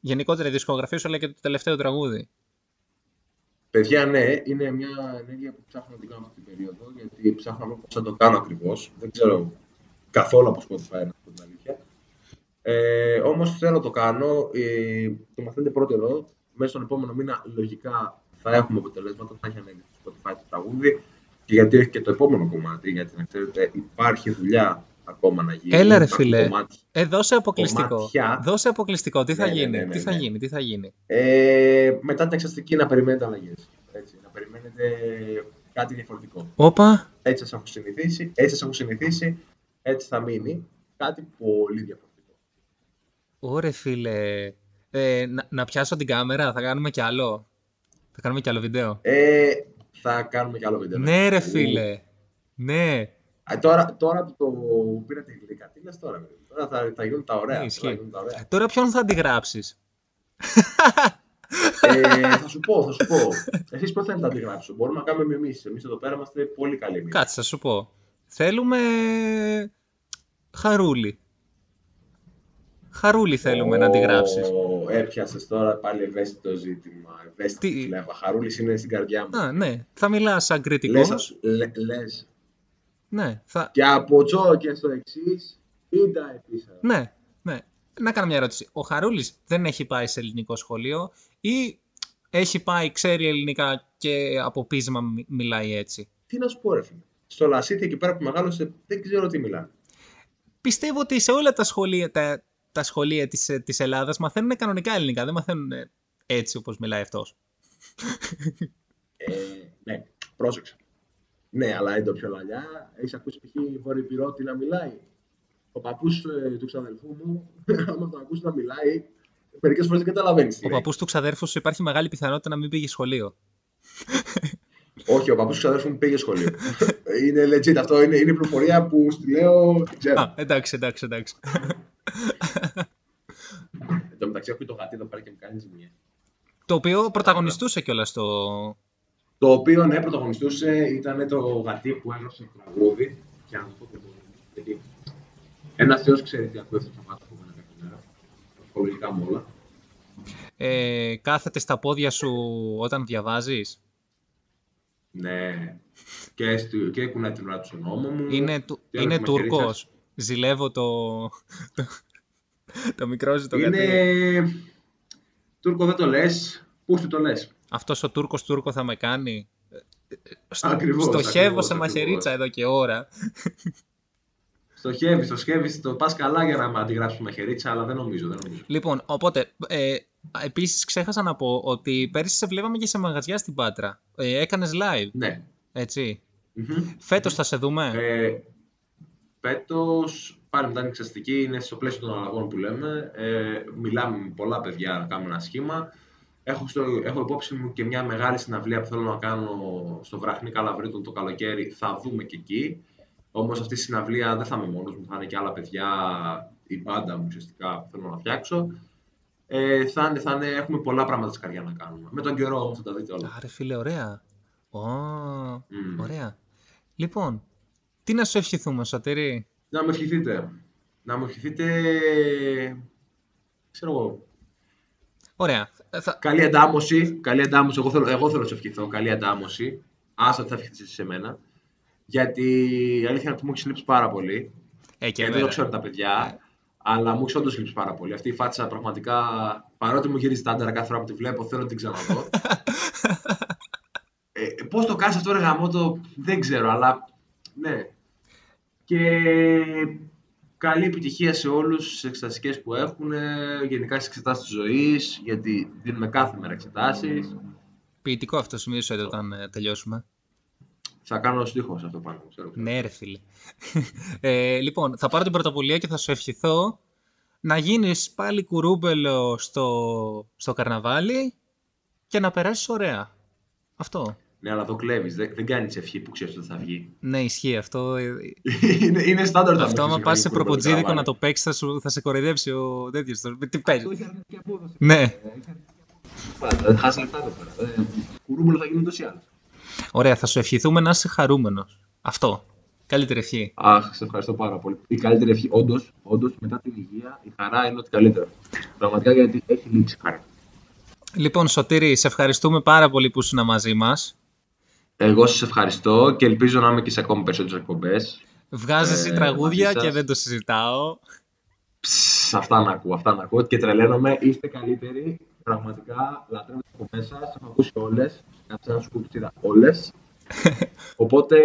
γενικότερη δισκογραφία σου, αλλά και το τελευταίο τραγούδι; Παιδιά, ναι, είναι μια ενέργεια που ψάχνω να την κάνω αυτή την περίοδο, γιατί ψάχνω να δω πώς θα το κάνω ακριβώς. Δεν ξέρω καθόλου από Spotify, να πω την αλήθεια. Ε, όμως θέλω να το κάνω, ε, το μαθαίνετε πρώτο εδώ. Μέσα στον επόμενο μήνα, λογικά, θα έχουμε αποτελέσματα, θα έχει ανέβει στο Spotify το τραγούδι. Και γιατί έχει και το επόμενο κομμάτι, γιατί να ξέρετε, υπάρχει δουλειά ακόμα να γίνει. Έλα, ρε, Υπάρχουν φίλε. κομμάτια. Ε, δώσε αποκλειστικό. Κομμάτια. Δώσε αποκλειστικό. Τι θα Ναι, ναι, γίνει, ναι, ναι, τι θα ναι. γίνει, τι θα γίνει. Ε, μετά την εξαστική να περιμένετε αλλαγές. Έτσι, να περιμένετε κάτι διαφορετικό. Όπα, Έτσι σας έχω συνηθίσει, έτσι σας έχω συνηθίσει, έτσι θα μείνει. Κάτι πολύ διαφορετικό. ωρε φίλε. Ε, να, να πιάσω την κάμερα, θα κάνουμε κι άλλο; Θα κάνουμε κι άλλο βίντεο; Ε, θα κάνουμε κι άλλο βίντεο. Ναι, ρε Ου. φίλε. Ναι. Α, τώρα, τώρα που το πήρατε γλυκά, τι λες τώρα, παιδί. Τώρα θα, θα γίνουν τα ωραία. Ναι, τώρα θα ισχύει. γίνουν τα ωραία. Τώρα ποιον θα αντιγράψεις; ε, θα σου πω, θα σου πω. Εσείς πώς θέλετε να τη γράψω. Μπορούμε να κάνουμε εμείς. Εμείς εδώ πέρα είμαστε πολύ καλοί. εμείς. Κάτσε, θα σου πω. Θέλουμε χαρούλι. Χαρούλι θέλουμε να αντιγράψεις. Ω, Έπιασες τώρα πάλι ευαίσθητο ζήτημα. Ευαίσθητη Τι- φλέβα. Χαρούλης είναι στην καρδιά μου. Α, ναι. Θα μιλάς σαν Λες, κριτικός. ας- λε- λες. Ναι, θα... Και από τσό και στο εξής, ίντα επίσης. ναι, ναι. Να κάνω μια ερώτηση. Ο Χαρούλης δεν έχει πάει σε ελληνικό σχολείο ή έχει πάει, ξέρει ελληνικά και από πείσμα μι- μιλάει έτσι; Τι να σου πω, ρε φίλε. Στο Λασίθι εκεί πέρα που μεγάλωσε, δεν ξέρω τι μιλάνε. Πιστεύω ότι σε όλα τα σχολεία, τα, τα σχολεία της, ε, της Ελλάδας μαθαίνουν κανονικά ελληνικά, δεν μαθαίνουν ε, έτσι όπως μιλάει αυτός. Ε, ναι, πρόσεξε. Ναι, αλλά είναι το πιο λαλιά. Έχεις ακούσει π.χ. Βόρειο Πυρώτη να μιλάει. Ο παππούς του ξαδελφού μου, άμα τον ακούσει να μιλάει, μερικές φορές δεν καταλαβαίνεις. Ο παππούς του ξαδέρφου σου υπάρχει μεγάλη πιθανότητα να μην πήγε σχολείο. Όχι, ο παππούς του ξαδελφού μου πήγε σχολείο. είναι legit αυτό. Είναι, είναι πληροφορία που στη λέω. την ξέρω. Α, εντάξει, εντάξει, εντάξει. Εν τω μεταξύ, έχω και το γατί εδώ πέρα και μου κάνει ζημιά. Το οποίο πρωταγωνιστούσε κιόλας στο... Το οποίο ναι, πρωταγωνιστούσε ήταν το γατί που έγραψε το τραγούδι. Και να το πω και το γιατί ένας θεός ξέρει τι ακούει αυτό το γάτο που έκανε κάθε μέρα. Ασχολικά με όλα. Ε, κάθεται στα πόδια σου όταν διαβάζεις; Ναι. Και, στη- και κουνάει την ώρα του στον νόμο μου. Είναι, του, Τι άλλο είναι έχουμε χερίτσας. Τούρκος. Ζηλεύω το, το, το μικρό σου το Είναι. γατί. Τούρκο δεν το λες. Πού σου το λες; Αυτός ο Τούρκος Τούρκο θα με κάνει. Στο, Ακριβώς, στοχεύω ακριβώς, σε ακριβώς. μαχαιρίτσα εδώ και ώρα. Στοχεύεις, το σκεύει, το πας καλά για να με αντιγράψεις με χερίτσα, αλλά δεν νομίζω. Δεν νομίζω. Λοιπόν, οπότε, ε, επίσης ξέχασα να πω ότι πέρυσι σε βλέπαμε και σε μαγαζιά στην Πάτρα. Ε, έκανες live, Ναι. έτσι. Μμμ. Φέτος θα σε δούμε. Ε, Φέτος, πάλι μετά την εξαστική, είναι στο πλαίσιο των αλλαγών που λέμε. Ε, μιλάμε με πολλά παιδιά να κάνουμε ένα σχήμα. Έχω, στο, έχω υπόψη μου και μια μεγάλη συναυλία που θέλω να κάνω στο Βραχνή Καλαβρίτων το καλοκαίρι. Θα δούμε και εκεί. Όμως αυτή η συναυλία δεν θα είμαι μόνος μου, θα είναι και άλλα παιδιά, η μπάντα μου ουσιαστικά που θέλω να φτιάξω. Ε, θα είναι, θα είναι, έχουμε πολλά πράγματα στη καρδιά να κάνουμε. Με τον καιρό όμως θα τα δείτε όλα. Άρε φίλε, ωραία. Ω, Μμμ. ωραία. Λοιπόν, τι να σου ευχηθούμε, Σωτήρη; Να με ευχηθείτε. Να μου ευχηθείτε. Ξέρω εγώ. Ωραία. Ε, Θα... Καλή αντάμωση. Καλή αντάμωση. Εγώ θέλω, εγώ θέλω να σου ευχηθώ. Καλή αντάμωση. Άσε ότι θα ευχηθείς εσύ σε μένα. Γιατί η αλήθεια είναι ότι μου έχει λείψει πάρα πολύ. Ε, και Και δεν εμένα. το ξέρω τα παιδιά. Αλλά μου έχει όντως λείψει πάρα πολύ. Αυτή η φάτσα πραγματικά. Παρότι μου γυρίζει τάνταρα κάθε φορά που τη βλέπω, θέλω να την ξαναδώ. ε, Πώς το κάνεις αυτό, ρε γαμότο, δεν ξέρω, αλλά ναι. Και καλή επιτυχία σε όλους στις εξεταστικές που έχουν, γενικά στις εξετάσεις της ζωής, γιατί δίνουμε κάθε μέρα εξετάσεις. Ποιητικό αυτό σημείωσε όταν ε, τελειώσουμε. Θα κάνω στίχος σε αυτό πάνω. Ξέρω. Ναι, ρε φίλε. Ε, λοιπόν, θα πάρω την πρωτοβουλία και θα σου ευχηθώ να γίνεις πάλι κουρούμπελο στο, στο καρναβάλι και να περάσεις ωραία. Αυτό. Ναι, αλλά το κλέβεις. Δεν, δεν κάνεις ευχή που ξέρεις ότι θα βγει. Ναι, ισχύει αυτό. Ε, είναι, είναι στάνταρ αυτό, άμα πας σε προποτζίδικο να το παίξεις, θα, σου- θα σε κοροϊδέψει ο τέτοιος. Τι παίζεις. Ναι. Δεν χάσει λεφτά εδώ πέρα. Ε, Κουρούμπολο θα γίνει ούτως ή άλλως. Ωραία, θα σου ευχηθούμε να είσαι χαρούμενος. Αυτό. Καλύτερη ευχή. Αχ, σε ευχαριστώ πάρα πολύ. Η καλύτερη ευχή, όντως, όντως, μετά την υγεία, η χαρά είναι ότι καλύτερο. Πραγματικά γιατί έχει λείψει η χαρά. Λοιπόν, Σωτήρη, σε ευχαριστούμε πάρα πολύ που ήσουν μαζί μας. Εγώ σας ευχαριστώ και ελπίζω να είμαι και σε ακόμη περισσότερες εκπομπές. Βγάζεις Ε, τραγούδια μαζί σας. και δεν το συζητάω. Αυτά να ακούω, αυτά να ακούω και τρελαίνομαι. Είστε καλύτεροι. Πραγματικά λατρεύω τι εκπομπέ σα. Έχω ακούσει όλε. Κάτσε να σου κουτσίδα όλε. Οπότε,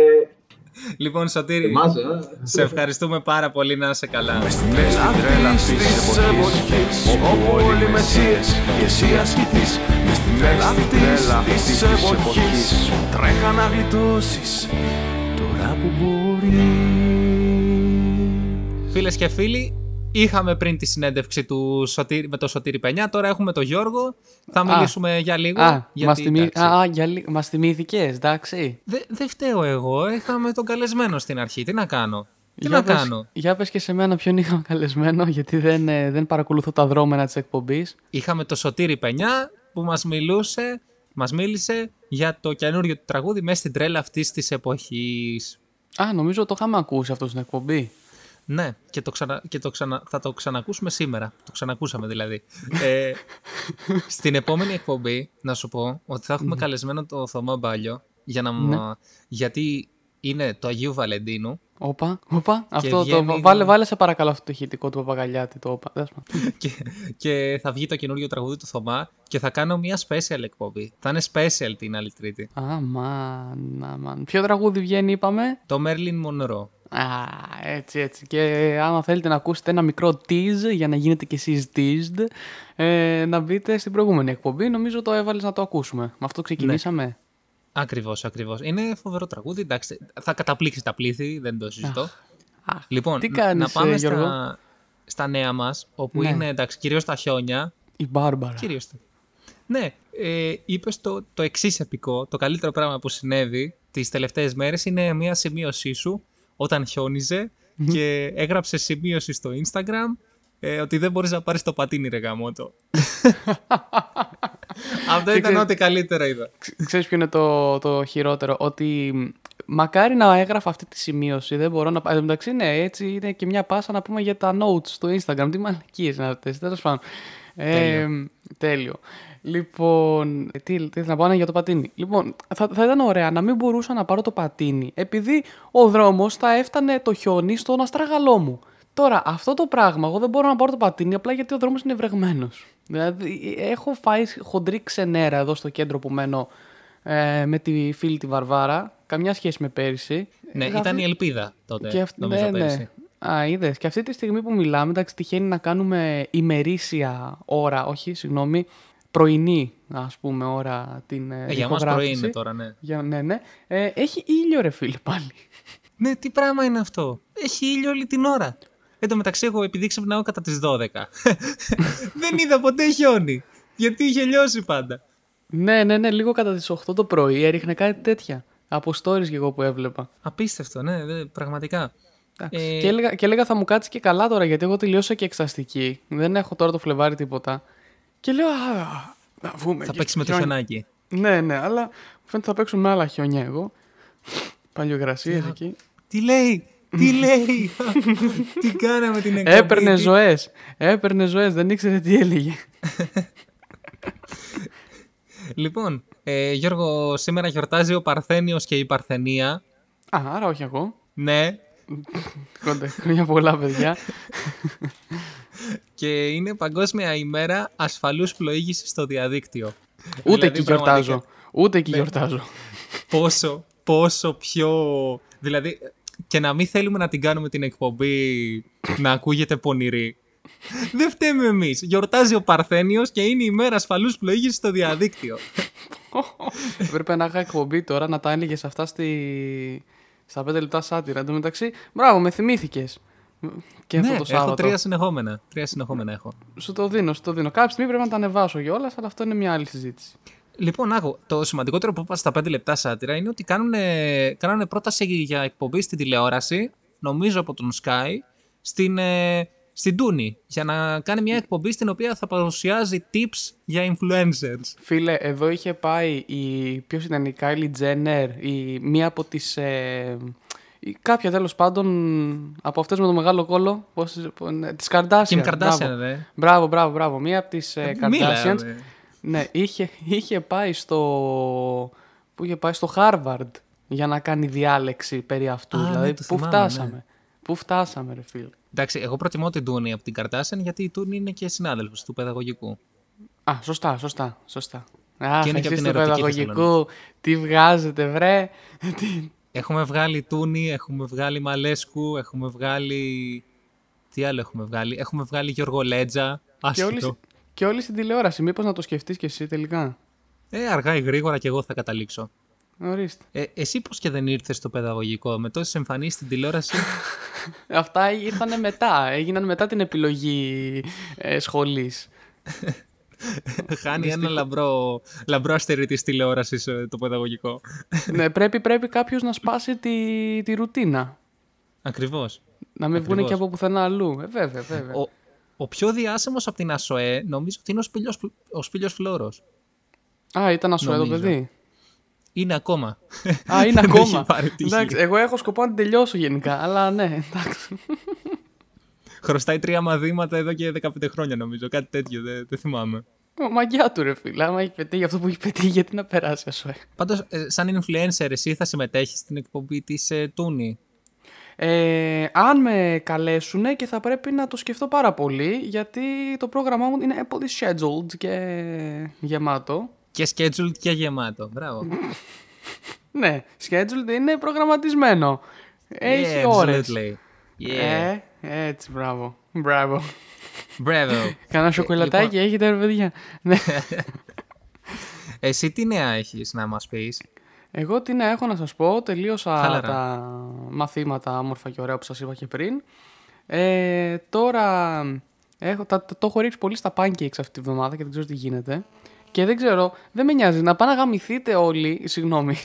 Λοιπόν, Σωτήρη, εμά, ε, σε ευχαριστούμε πάρα πολύ να είσαι καλά. Μες στην τρέλα αυτής της εποχής Όπου όλοι μεσίες και εσύ ασκητής Μες στην τρέλα αυτής της εποχής Τρέχα να γλιτώσεις Τώρα που μπορείς Φίλες και φίλοι, είχαμε πριν τη συνέντευξη του Σωτήρη, με τον Σωτήρη Πενιά, τώρα έχουμε τον Γιώργο. Θα μιλήσουμε για λίγο. Α, γιατί, μας, θυμί... εντάξει, α, για λί... μας θυμήθηκες, εντάξει. Δεν δε φταίω εγώ, είχαμε τον καλεσμένο στην αρχή. Τι να κάνω; Τι για να πες, κάνω; Για πες και σε μένα ποιον είχαμε καλεσμένο, γιατί δεν, ε, δεν παρακολουθώ τα δρόμενα της εκπομπής. Είχαμε τον Σωτήρη Πενιά που μας μιλούσε, μας μίλησε για το καινούριο του τραγούδι μέσα στην τρέλα αυτής της εποχής. Α, νομίζω το είχαμε ακούσει αυτό στην εκπομπή. Ναι, και, το ξανα, και το ξανα, θα το ξανακούσουμε σήμερα. Το ξανακούσαμε δηλαδή. ε, στην επόμενη εκπομπή, να σου πω ότι θα έχουμε καλεσμένο το Θωμά Μπάλιο, για να, Ναι. μα- γιατί είναι το Αγίου Βαλεντίνου Όπα, όπα. Αυτό το, βγαίνει- βάλε, βάλε σε παρακαλώ αυτό το ηχητικό του Παπαγαλιάτη, το όπα. Δες μας. και, και θα βγει το καινούριο τραγούδι του Θωμά και θα κάνω μια special εκπομπή. Θα είναι special την άλλη Τρίτη. Αμάν, αμάν. Ποιο τραγούδι βγαίνει, είπαμε; Το Merlin Monroe. Α, έτσι, έτσι. Και άμα θέλετε να ακούσετε ένα μικρό tease για να γίνετε κι εσείς teased, ε, να μπείτε στην προηγούμενη εκπομπή. Νομίζω το έβαλες να το ακούσουμε. Με αυτό ξεκινήσαμε; Ακριβώς, ακριβώς. Είναι φοβερό τραγούδι. Εντάξει, θα καταπλήξεις τα πλήθη, δεν το συζητώ. Αχ, λοιπόν, τι να- κάνεις, να πάμε ε, Γιώργο; στα, στα νέα μας, όπου Ναι. είναι εντάξει, κυρίως τα χιόνια. Η Μπάρμπαρα. Κυρίως τα. Ναι, ε, είπες το, το εξής επικό. Το καλύτερο πράγμα που συνέβη τις τελευταίες μέρες είναι μια σημείωσή σου όταν χιόνιζε και έγραψε σημείωση στο Instagram ε, ότι δεν μπορείς να πάρεις το πατίνι ρε γαμότο. Αυτό Και ήταν ξέρεις- ό,τι καλύτερο είδα. Ξ- Ξέρεις ποιο είναι το, το χειρότερο, ότι μ, μακάρι να έγραφα αυτή τη σημείωση, δεν μπορώ να... Εν τω μεταξύ, ναι, έτσι είναι και μια πάσα να πούμε για τα notes στο Instagram, τι μαλακίες είναι αυτές, τέλος πάντων. Ε, Τέλειο. τέλειο. Λοιπόν, τι, τι ήθελα να πω, ναι, για το πατίνι. Λοιπόν, θα, θα ήταν ωραία να μην μπορούσα να πάρω το πατίνι, επειδή ο δρόμος θα έφτανε το χιόνι στον αστράγαλό μου. Τώρα, αυτό το πράγμα, εγώ δεν μπορώ να πάρω το πατίνι απλά γιατί ο δρόμος είναι βρεγμένος. Δηλαδή, έχω φάει χοντρή ξενέρα εδώ στο κέντρο που μένω ε, με τη φίλη τη Βαρβάρα. Καμιά σχέση με πέρυσι. Ναι, Ε, ήταν αυτή- η ελπίδα τότε, και αυτή- νομίζω ναι, πέρυσι. ναι. Α, είδες. Και αυτή τη στιγμή που μιλάμε, εντάξει, τυχαίνει να κάνουμε ημερήσια ώρα, όχι, συγγνώμη, πρωινή, ας πούμε, ώρα την ε, Ε, για μας πρωί ηχογράφηση. είναι τώρα, ναι. Για, ναι, ναι. Ε, έχει ήλιο, ρε φίλε, πάλι. Ναι, τι πράγμα είναι αυτό. Έχει ήλιο όλη την ώρα. Εν τω μεταξύ, εγώ επειδή ξυπνάω κατά τις 12. δεν είδα ποτέ χιόνι. Γιατί είχε λιώσει πάντα. ναι, ναι, ναι, λίγο κατά τις 8 το πρωί έριχνε κάτι τέτοια. Από stories και εγώ που έβλεπα. Απίστευτο, ναι, δε- πραγματικά. Εντάξει. Ε, Και, έλεγα, και έλεγα θα μου κάτσεις και καλά τώρα γιατί εγώ τελειώσα και εξαστική. Δεν έχω τώρα το Φλεβάρι τίποτα. Και λέω, α, να βγούμε. θα και παίξεις με το χιόνι». χιονάκι. Ναι, ναι, αλλά μου φαίνεται θα παίξουν με άλλα χιόνια εγώ. Παλιογρασίες εκεί. Τι λέει, τι λέει; τι κάναμε την εκπομπή; Έπαιρνε τι- ζωές. Έπαιρνε ζωές, δεν ήξερε τι έλεγε. Λοιπόν, ε, Γιώργο, σήμερα γιορτάζει ο Παρθένιος και η Παρθενία. Α, άρα όχι εγώ. Ναι, Κόντε, χρόνια πολλά, παιδιά. και είναι Παγκόσμια ημέρα ασφαλούς πλοήγησης στο διαδίκτυο. Ούτε Δηλαδή, εκεί γιορτάζω. πραγματικά, Ούτε εκεί Ναι. γιορτάζω. Πόσο, πόσο πιο... Δηλαδή, και να μην θέλουμε να την κάνουμε την εκπομπή να ακούγεται πονηρή. Δεν φταίμε εμείς. Γιορτάζει ο Παρθένιος και είναι η μέρα ασφαλούς πλοήγηση στο διαδίκτυο. Έπρεπε να είχα εκπομπή τώρα να τα έλεγε αυτά στη... στα 5 λεπτά σάτυρα. Εν τω μεταξύ, μπράβο, με θυμήθηκες. Και αυτό ναι, το έχω Σάββατο. τρία συνεχόμενα. Τρία συνεχόμενα έχω. Σου το δίνω, σου το δίνω. Κάποια στιγμή πρέπει να τα ανεβάσω κιόλας, αλλά αυτό είναι μια άλλη συζήτηση. Λοιπόν, άκου, το σημαντικότερο που είπα στα 5 λεπτά σάτυρα είναι ότι κάνουν, κάνανε πρόταση για εκπομπή στην τηλεόραση, νομίζω από τον Sky, στην, ε, στην Τούνη, για να κάνει μια εκπομπή στην οποία θα παρουσιάζει tips για influencers. Φίλε, εδώ είχε πάει η. Ποιος ήταν η Kylie Jenner, η, μία από τις. Ε, η- κάποια τέλος πάντων από αυτές με το μεγάλο κόλλο. Πώς, ναι, της Kardashian. Kim Kardashian, μπράβο. ρε. Μπράβο, μπράβο, μπράβο. Μία από τις ε, Μίλα, Kardashians. ρε. Ναι, είχε, είχε πάει στο. Πού είχε πάει στο Harvard για να κάνει διάλεξη περί αυτού. Α, ναι, δηλαδή, το πού θυμάμαι, φτάσαμε. ναι. Πού φτάσαμε, ρε φίλε. Εντάξει, εγώ προτιμώ την Τούνη από την Kardashian γιατί η Τούνη είναι και συνάδελφος του παιδαγωγικού. Α, σωστά, σωστά, σωστά. Α, Και είναι και εσείς από την του ερωτική παιδαγωγικού, τι βγάζετε, βρε; Τι- Έχουμε βγάλει Τούνη, έχουμε βγάλει Μαλέσκου, έχουμε βγάλει. Τι άλλο έχουμε βγάλει; Έχουμε βγάλει Γιώργο Λέτζα. και, Άσχετο. όλοι, και όλοι στην τηλεόραση. Μήπως να το σκεφτείς και εσύ τελικά; Ε, αργά ή γρήγορα και εγώ θα καταλήξω. Ορίστε. Ε, εσύ πώς και δεν ήρθες στο παιδαγωγικό, με τόσες εμφανίσεις στην τηλεόραση; Αυτά ήρθαν μετά. Έγιναν μετά την επιλογή ε, σχολής. χάνει ένα λαμπρό, λαμπρό αστερί της τηλεόρασης ε, το παιδαγωγικό. ναι, πρέπει, πρέπει κάποιος να σπάσει τη, τη ρουτίνα. Ακριβώς. Να μην βγουν Ακριβώς. και από πουθενά αλλού. Ε, βέβαια, βέβαια. Ο, ο πιο διάσημος από την ΑΣΟΕ νομίζω ότι είναι ο Σπήλιος, ο Σπήλιος Φλόρος. Α, ήταν ασοέ το νομίζω. παιδί. Είναι ακόμα. Α, είναι Δεν ακόμα. έχει πάρει τύχη. εντάξει, εγώ έχω σκοπό να την τελειώσω γενικά. Αλλά ναι, εντάξει. Χρωστάει τρία μαθήματα εδώ και 15 χρόνια νομίζω. Κάτι τέτοιο, δεν, δεν θυμάμαι. Ω, Μαγιά του ρε φίλε. Άμα έχει πετύχει αυτό που έχει πετύχει, γιατί να περάσει ασοέ. Πάντως, ε, σαν influencer, εσύ θα συμμετέχεις στην εκπομπή της ε, Τούνη; Ε, αν με καλέσουν και θα πρέπει να το σκεφτώ πάρα πολύ γιατί το πρόγραμμά μου είναι πολύ scheduled και γεμάτο. Και scheduled και γεμάτο. Μπράβο. Ναι, scheduled είναι προγραμματισμένο. Έχει Yeah, ώρες. absolutely. Yeah. Ε, έτσι, μπράβο. Μπράβο. Bravo. Κάνα σοκολατάκι έχετε ρε παιδιά. Ναι. Εσύ τι νέα έχεις να μας πεις; Εγώ τι να έχω να σας πω, τελείωσα Χαλαρά. τα μαθήματα όμορφα και ωραία που σας είπα και πριν. Ε, τώρα έχω, τα, το έχω ρίξει πολύ στα pancakes αυτή τη βδομάδα και δεν ξέρω τι γίνεται. Και δεν ξέρω, δεν με νοιάζει, να πάνε να γαμηθείτε όλοι, συγγνώμη,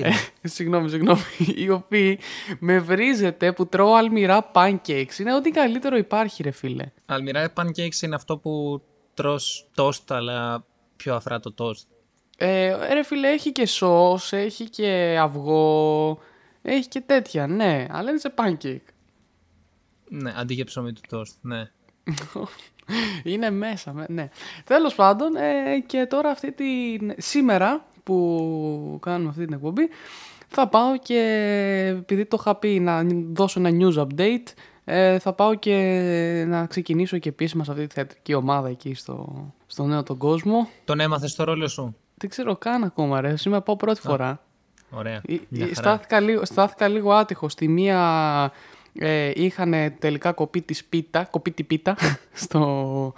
Ναι, ε, συγγνώμη, συγγνώμη, οι οποίοι με βρίζετε που τρώω αλμυρά pancakes. Είναι ό,τι καλύτερο υπάρχει ρε φίλε. Αλμυρά pancakes είναι αυτό που τρως toast, αλλά πιο αφρά το toast. Ε, ρε φίλε, έχει και σως, έχει και αυγό, έχει και τέτοια, ναι, αλλά είναι σε pancake. Ναι, αντί για ψωμί του toast, ναι. Είναι μέσα, με- ναι. Τέλος πάντων, ε, και τώρα αυτή την... Σήμερα που κάνουμε αυτή την εκπομπή, θα πάω και επειδή το είχα πει να δώσω ένα news update, ε, θα πάω και να ξεκινήσω και επίσημα σε αυτή τη θεατρική ομάδα εκεί στο, στο νέο τον κόσμο. Τον έμαθες το ρόλο σου; Δεν ξέρω καν ακόμα ρε, σήμερα πάω πρώτη φορά. Ωραία. Ε, Μια ε, χαρά. Στάθηκα λίγο, στάθηκα λίγο άτυχος. Στη μία ε, είχαν τελικά κοπεί της πίτα, κοπεί τη πίτα στο,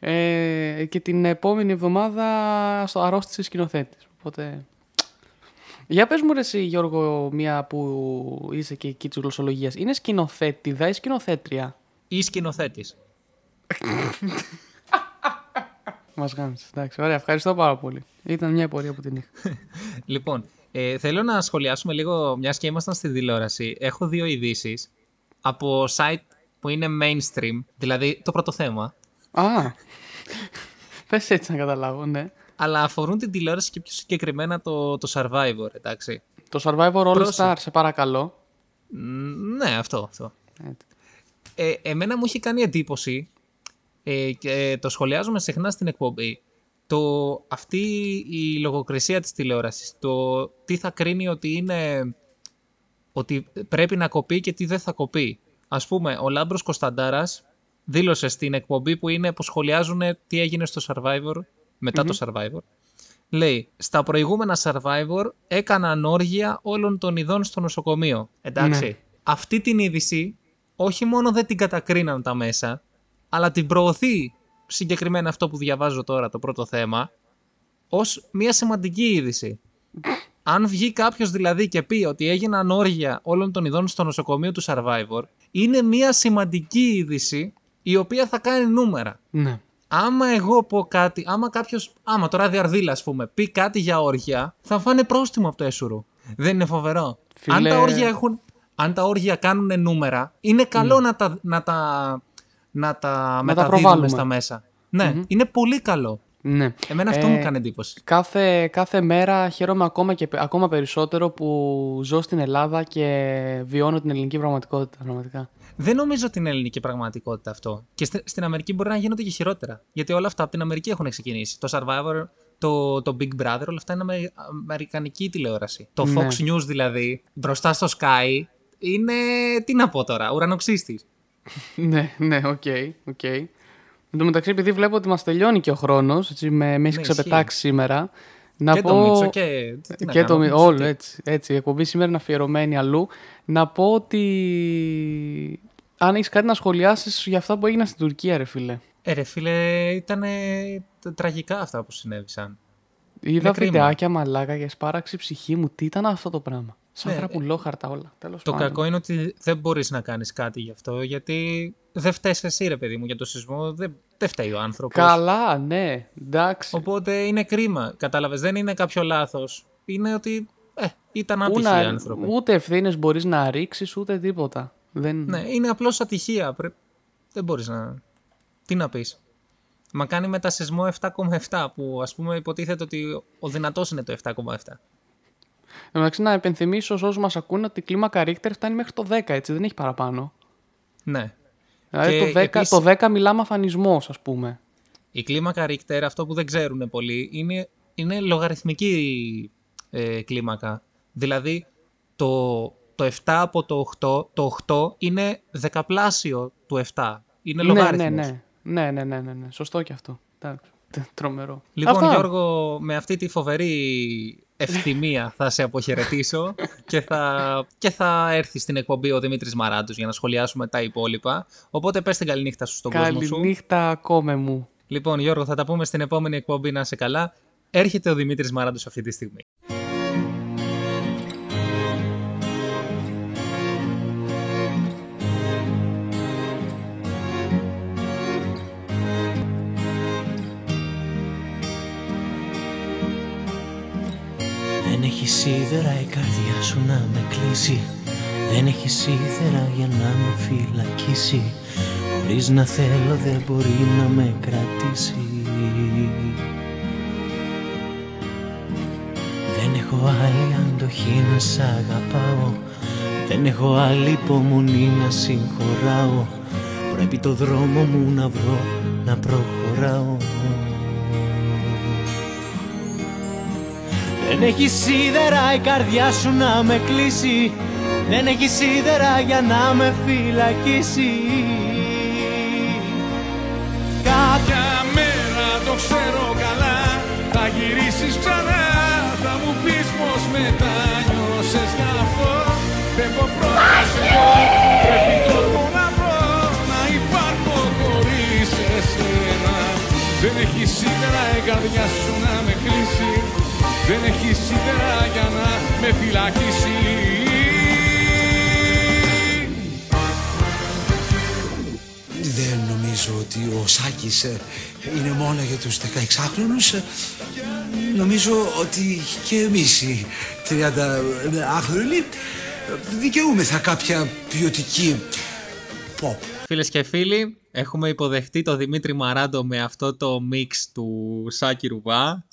ε, και την επόμενη εβδομάδα στο αρρώστησε σκηνοθέτης. Οπότε... Για πες μου ρε εσύ Γιώργο, μία που είσαι και εκεί της γλωσσολογίας. Είναι σκηνοθέτηδα ή σκηνοθέτρια; Ή σκηνοθέτης. Μας γάμισες. Εντάξει, ωραία. Ευχαριστώ πάρα πολύ. Ήταν μια πορεία που την είχα. Λοιπόν, ε, θέλω να σχολιάσουμε λίγο, μιας και ήμασταν στη τηλεόραση. Έχω δύο ειδήσεις από site που είναι mainstream, δηλαδή το πρώτο θέμα, Α, πες έτσι να καταλάβω, ναι. αλλά αφορούν την τηλεόραση και πιο συγκεκριμένα το, το Survivor, εντάξει. Το Survivor All Πρόσεχε. Star, σε παρακαλώ. Μ, Ναι, αυτό, αυτό. Έτσι. Ε, εμένα μου έχει κάνει εντύπωση ε, και το σχολιάζουμε συχνά στην εκπομπή το, αυτή η λογοκρισία της τηλεόρασης, το τι θα κρίνει ότι είναι ότι πρέπει να κοπεί και τι δεν θα κοπεί. Ας πούμε, ο Λάμπρος Κωνσταντάρας δήλωσε στην εκπομπή που είναι που σχολιάζουν τι έγινε στο Survivor, μετα το Survivor. Λέει, στα προηγούμενα Survivor έκαναν όργια όλων των ειδών στο νοσοκομείο. Εντάξει. αυτή την είδηση όχι μόνο δεν την κατακρίναν τα μέσα, αλλά την προωθεί συγκεκριμένα αυτό που διαβάζω τώρα, το πρώτο θέμα, ως μια σημαντική είδηση. Αν βγει κάποιος δηλαδή και πει ότι έγιναν όργια όλων των ειδών στο νοσοκομείο του Survivor, είναι μια σημαντική είδηση η οποία θα κάνει νούμερα. Ναι. Άμα εγώ πω κάτι, άμα κάποιος, άμα το ράδι Αρδίλα, ας πούμε, πει κάτι για όργια, θα φάνε πρόστιμο από το έσουρο. Δεν είναι φοβερό. Φίλε- Αν τα όργια έχουν. Αν τα όργια κάνουν νούμερα, είναι καλό να τα, να τα, να τα μεταδίδουμε προβάλλουμε. στα μέσα. Ναι, είναι πολύ καλό. ναι. Εμένα αυτό Ε, μου κάνει εντύπωση. Κάθε, κάθε μέρα χαίρομαι ακόμα, και, ακόμα περισσότερο που ζω στην Ελλάδα και βιώνω την ελληνική πραγματικότητα. Πραγματικά. Δεν νομίζω ότι είναι ελληνική πραγματικότητα αυτό. Και στη- στην Αμερική μπορεί να γίνονται και χειρότερα. Γιατί όλα αυτά από την Αμερική έχουν ξεκινήσει. Το Survivor, το, το Big Brother, όλα αυτά είναι αμε- αμερικανική τηλεόραση. Το Ναι. Fox News δηλαδή, μπροστά στο ΣΚΑΪ, είναι. Τι να πω τώρα, ουρανοξύστης. ναι, ναι, OK. OK. Εν τω μεταξύ, επειδή βλέπω ότι μας τελειώνει και ο χρόνος, με, με έχει Ναι, ξεπετάξει σήμερα. Να και πω... το Μίτσο και. τι να και το κάνω, Μι- Μίτσο, όλο τι- έτσι, έτσι. Η εκπομπή σήμερα είναι αφιερωμένη αλλού. Να πω ότι. Αν έχεις κάτι να σχολιάσεις για αυτά που έγιναν στην Τουρκία, ρε φίλε. Ε, ρε φίλε, ήταν τραγικά αυτά που συνέβησαν. Είδα κρίμα. βιντεάκια μαλάκα και σπάραξε η ψυχή μου. Τι ήταν αυτό το πράγμα; Σαν Ναι, φραπουλόχαρτα όλα. Τέλος Το πάντων. κακό είναι ότι δεν μπορείς να κάνεις κάτι γι' αυτό, γιατί δεν φταίεις εσύ ρε παιδί μου για το σεισμό, δεν, δεν φταίει ο άνθρωπος. Καλά, ναι. Εντάξει. Οπότε είναι κρίμα. Κατάλαβες, δεν είναι κάποιο λάθος. Είναι ότι ε, ήταν Πού άτυχοι να- οι άνθρωποι. ούτε ευθύνες μπορείς να ρίξεις, ούτε τίποτα. Δεν... Ναι, είναι απλώς ατυχία. Πρέ... Δεν μπορείς να. Τι να πεις. Μα κάνει μετασυσμό 7,7 που ας πούμε υποτίθεται ότι ο δυνατός είναι το 7,7. Εν μεταξύ, να υπενθυμίσω σε όσους μας ακούνε ότι η κλίμακα Richter φτάνει μέχρι το 10, έτσι. Δεν έχει παραπάνω. Ναι. Δηλαδή Και το 10, επίσης- το 10 μιλάμε αφανισμός, ας πούμε. Η κλίμακα Richter, αυτό που δεν ξέρουν πολλοί, είναι, είναι λογαριθμική ε, κλίμακα. Δηλαδή, το, το 7 από το 8, το 8 είναι δεκαπλάσιο του 7. Είναι Ναι, λογάριθμος. ναι, ναι. Ναι, ναι, ναι, ναι, ναι. Σωστό και αυτό. Εντάξει. Τε- Τρομερό. Λοιπόν, Αυτά. Γιώργο, με αυτή τη φοβερή ευθυμία θα σε αποχαιρετήσω και θα, και θα έρθεις στην εκπομπή ο Δημήτρης Μαράντος για να σχολιάσουμε τα υπόλοιπα. Οπότε πες την καληνύχτα σου στον κόσμο σου. Καληνύχτα ακόμα μου. Λοιπόν, Γιώργο, θα τα πούμε στην επόμενη εκπομπή να είσαι καλά. Έρχεται ο Δημήτρης Μαράντος αυτή τη στιγμή. Σίδερα η καρδιά σου να με κλείσει. Δεν έχει σίδερα για να με φυλακίσει. Χωρίς να θέλω δεν μπορεί να με κρατήσει. Δεν έχω άλλη αντοχή να σ' αγαπάω. Δεν έχω άλλη υπομονή να συγχωράω. Πρέπει το δρόμο μου να βρω να προχωράω Δεν έχει σίδερα η καρδιά σου να με κλείσει. Δεν έχει σίδερα για να με φυλακίσει. Κάποια μέρα το ξέρω καλά. Θα γυρίσεις ξανά. Θα μου πεις πως μετάνιωσες γι' αυτό Φεύγω πρώτος εγώ Πρέπει τόλμο να βρω. Να υπάρχω χωρίς εσένα. Δεν έχει σίδερα η καρδιά σου να με κλείσει Δεν έχει σίδερα για να με φυλακίσει Δεν νομίζω ότι ο Σάκης ε, είναι μόνο για τους 16χρονους. Ε, Νομίζω ότι και εμείς οι 30χρονοι ε, δικαιούμεθα κάποια ποιοτική pop. Φίλες και φίλοι, έχουμε υποδεχτεί τον Δημήτρη Μαράντο με αυτό το μίξ του Σάκη Ρουβά,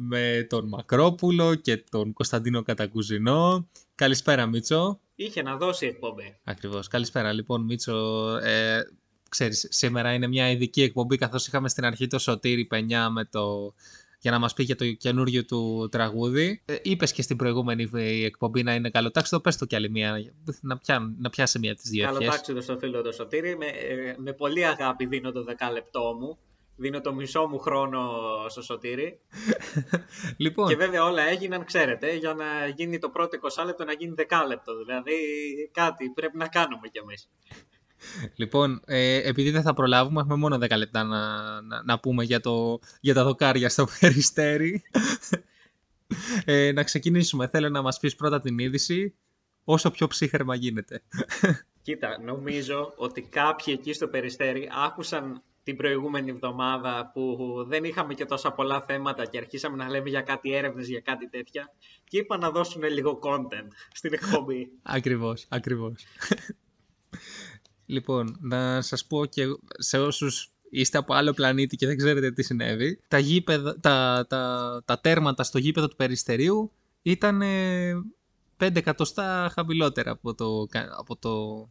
με τον Μακρόπουλο και τον Κωνσταντίνο Κατακουζινό. Καλησπέρα Μίτσο. Είχε να δώσει εκπομπή. Ακριβώς. Καλησπέρα λοιπόν Μίτσο. Ε, ξέρεις, σήμερα είναι μια ειδική εκπομπή καθώς είχαμε στην αρχή το Σωτήρι Πενιά με το... για να μας πει για το καινούριο του τραγούδι. Ε, είπες και στην προηγούμενη εκπομπή να είναι καλό. Τάξε το πες το κι άλλη μία, να, πιά, να πιάσει μία τις δύο ευχές. Καλοτάξιδο στο φίλο του Σωτήρη. Με, ε, με πολύ αγάπη δίνω το δεκάλεπτό μου Δίνω το μισό μου χρόνο στο Σωτήρι. Λοιπόν, Και βέβαια όλα έγιναν, ξέρετε, για να γίνει το πρώτο 20 λεπτό να γίνει 10 λεπτό. Δηλαδή κάτι πρέπει να κάνουμε κι εμείς. λοιπόν ε, επειδή δεν θα προλάβουμε, έχουμε μόνο 10 λεπτά να, να, να πούμε για, το, για τα δοκάρια στο περιστέρι. ε, να ξεκινήσουμε. Θέλω να μας πεις πρώτα την είδηση, όσο πιο ψύχρεμα γίνεται. Κοίτα, νομίζω ότι κάποιοι εκεί στο Περιστέρι άκουσαν την προηγούμενη εβδομάδα που δεν είχαμε και τόσα πολλά θέματα και αρχίσαμε να λέμε για κάτι έρευνες, για κάτι τέτοια και είπαν να δώσουν λίγο content στην εκπομπή. Ακριβώς, ακριβώς. λοιπόν, να σας πω και εγώ- σε όσους είστε από άλλο πλανήτη και δεν ξέρετε τι συνέβη, τα, γήπεδα, τα, τα, τα τέρματα στο γήπεδο του Περιστερίου ήταν 5 εκατοστά χαμηλότερα από, το, κα- από, το,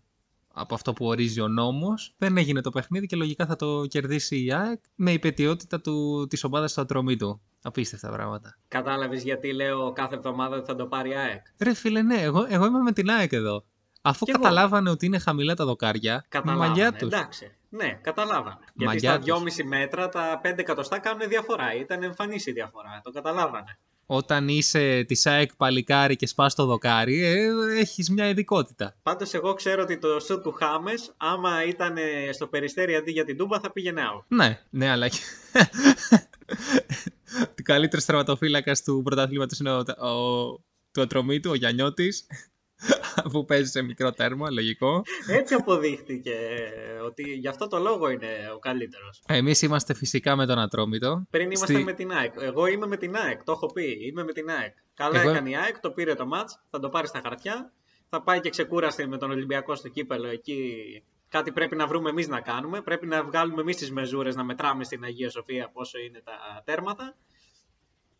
από αυτό που ορίζει ο νόμος. Δεν έγινε το παιχνίδι και λογικά θα το κερδίσει η ΑΕΚ με υπετιότητα του, της ομάδας στο ατρωμί του. Απίστευτα πράγματα. Κατάλαβες γιατί λέω κάθε εβδομάδα ότι θα το πάρει η ΑΕΚ; Ρε φίλε, ναι, εγώ, εγώ είμαι με την ΑΕΚ εδώ. Αφού Κι εγώ. καταλάβανε ότι είναι χαμηλά τα δοκάρια, Καταλάβανε, μαγιά τους. εντάξει. Ναι, καταλάβανε. Γιατί Μαγιά στα τους. 2,5 μέτρα τα 5 εκατοστά κάνουν διαφορά. Ήταν εμφανής η διαφορά. Το καταλάβανε. Όταν είσαι τη ΑΕΚ παλικάρι και σπάς το δοκάρι, ε, έχεις μια ειδικότητα. Πάντως, εγώ ξέρω ότι το σουτ του Χάμες, άμα ήταν στο περιστέρι αντί για την Τούμπα, θα πήγαινε out. Ναι, ναι, αλλά... Τι καλύτερο τερματοφύλακα του πρωταθλήματος είναι ο, ο, του ατρωμίτου, ο Γιαννιώτης, που παίζει σε μικρό τέρμα, λογικό. Έτσι αποδείχτηκε ότι γι' αυτό το λόγο είναι ο καλύτερος. Εμείς είμαστε φυσικά με τον ατρόμητο. Πριν είμαστε Στη- με την ΑΕΚ. Εγώ είμαι με την ΑΕΚ, το έχω πει. Είμαι με την ΑΕΚ. Καλά Εγώ- έκανε η ΑΕΚ, το πήρε το μάτς, θα το πάρει στα χαρτιά. Θα πάει και ξεκούραστε με τον Ολυμπιακό στο κύπελο εκεί. Κάτι πρέπει να βρούμε εμείς να κάνουμε. Πρέπει να βγάλουμε εμείς τις μεζούρες, να μετράμε στην Αγία Σοφία πόσο είναι τα τέρματα.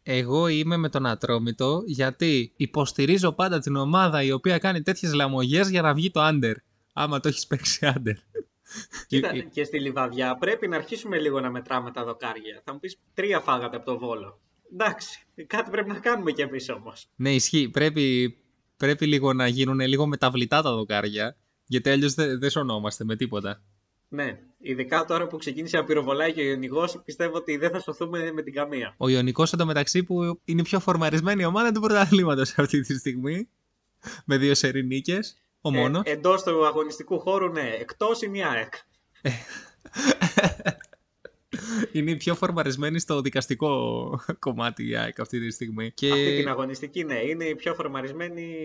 Εγώ είμαι με τον Ατρόμητο γιατί υποστηρίζω πάντα την ομάδα η οποία κάνει τέτοιες λαμογές για να βγει το under. Άμα το έχεις παίξει under. Κοίτα, Ε, ε, και στη Λιβαδιά πρέπει να αρχίσουμε λίγο να μετράμε τα δοκάρια. Θα μου πεις τρία φάγατε από το βόλο. Εντάξει, κάτι πρέπει να κάνουμε κι εμείς όμως. Ναι, ισχύει. Πρέπει, πρέπει λίγο να γίνουν λίγο μεταβλητά τα δοκάρια. Γιατί αλλιώς δεν δεν σωνόμαστε με τίποτα. Ναι, ειδικά τώρα που ξεκίνησε να πυροβολάει και ο Ιωνικός, πιστεύω ότι δεν θα σωθούμε με την καμία. Ο Ιωνικός εντωμεταξύ που είναι η πιο φορμαρισμένη ομάδα του πρωταθλήματος αυτή τη στιγμή. Με δύο σερή νίκες, Ο μόνος. Ε, Εντός του αγωνιστικού χώρου, ναι. Εκτός είναι η ΑΕΚ. Είναι η πιο φορμαρισμένη στο δικαστικό κομμάτι η ΑΕΚ αυτή τη στιγμή. Και... Αυτή την αγωνιστική, ναι. Είναι η πιο φορμαρισμένη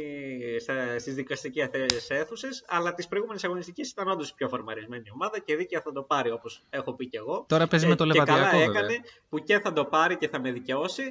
στις δικαστικές αίθουσες. Αλλά τις προηγούμενες αγωνιστικές ήταν όντως η πιο φορμαρισμένη ομάδα και δίκαια θα το πάρει όπως έχω πει και εγώ. Τώρα παίζει Ε, με το και Λεβαδιακό καλά βέβαια. έκανε που και θα το πάρει και θα με δικαιώσει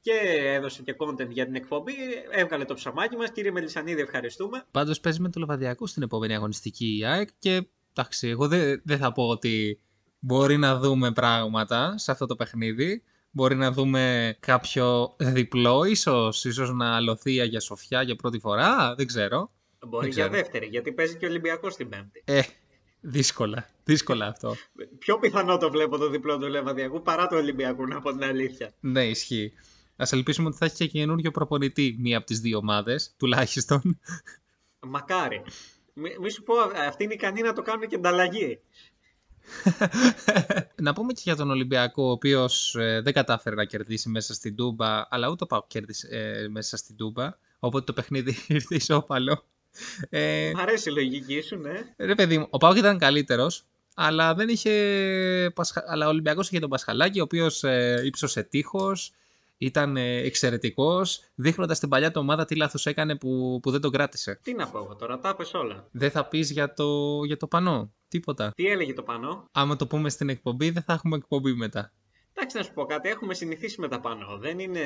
και έδωσε και content για την εκπομπή. Έβγαλε το ψωμάκι μας. Κύριε Μελισανίδη, ευχαριστούμε. Πάντως παίζει με το Λεβαδιακό στην επόμενη αγωνιστική η ΑΕΚ και εντάξει, εγώ δεν δεν θα πω ότι μπορεί να δούμε πράγματα σε αυτό το παιχνίδι. Μπορεί να δούμε κάποιο διπλό, ίσως, ίσως να αλωθεί η Αγία Σοφιά για πρώτη φορά, δεν ξέρω. Μπορεί Δεν για ξέρω. δεύτερη, γιατί παίζει και ο Ολυμπιακός την Πέμπτη. Ε, δύσκολα, δύσκολα αυτό. Πιο πιθανό το βλέπω το διπλό του Λεβαδιακού παρά του Ολυμπιακού, να πω την αλήθεια. Ναι, ισχύει. Α ελπίσουμε ότι θα έχει και καινούριο προπονητή μία από τις δύο ομάδες, τουλάχιστον. Μακάρι. Μη, μη σου πω, αυτοί είναι ικανοί να το κάνουν και ανταλλαγή. να πούμε και για τον Ολυμπιακό, ο οποίος δεν κατάφερε να κερδίσει μέσα στην Τούμπα, αλλά ούτε ο Πάουκ κέρδισε ε, μέσα στην Τούμπα. Οπότε το παιχνίδι ήρθε ισόπαλο. Ε, Μ' αρέσει η λογική σου, ναι. ρε παιδί μου, ο Πάουκ ήταν καλύτερος, αλλά δεν είχε. Πασχα... Αλλά ο Ολυμπιακός είχε τον Πασχαλάκη, ο οποίος ε, ύψωσε τείχος, ήταν ε, εξαιρετικός, δείχνοντας την παλιά του ομάδα τι λάθος έκανε που, που δεν τον κράτησε. Τι να πω εγώ τώρα, τα πες όλα. Δεν θα πεις για το, για το πανό. Τίποτα. Τι έλεγε το πάνω. Άμα το πούμε στην εκπομπή, δεν θα έχουμε εκπομπή μετά. Εντάξει, να σου πω κάτι, έχουμε συνηθίσει με τα πάνω. Δεν είναι.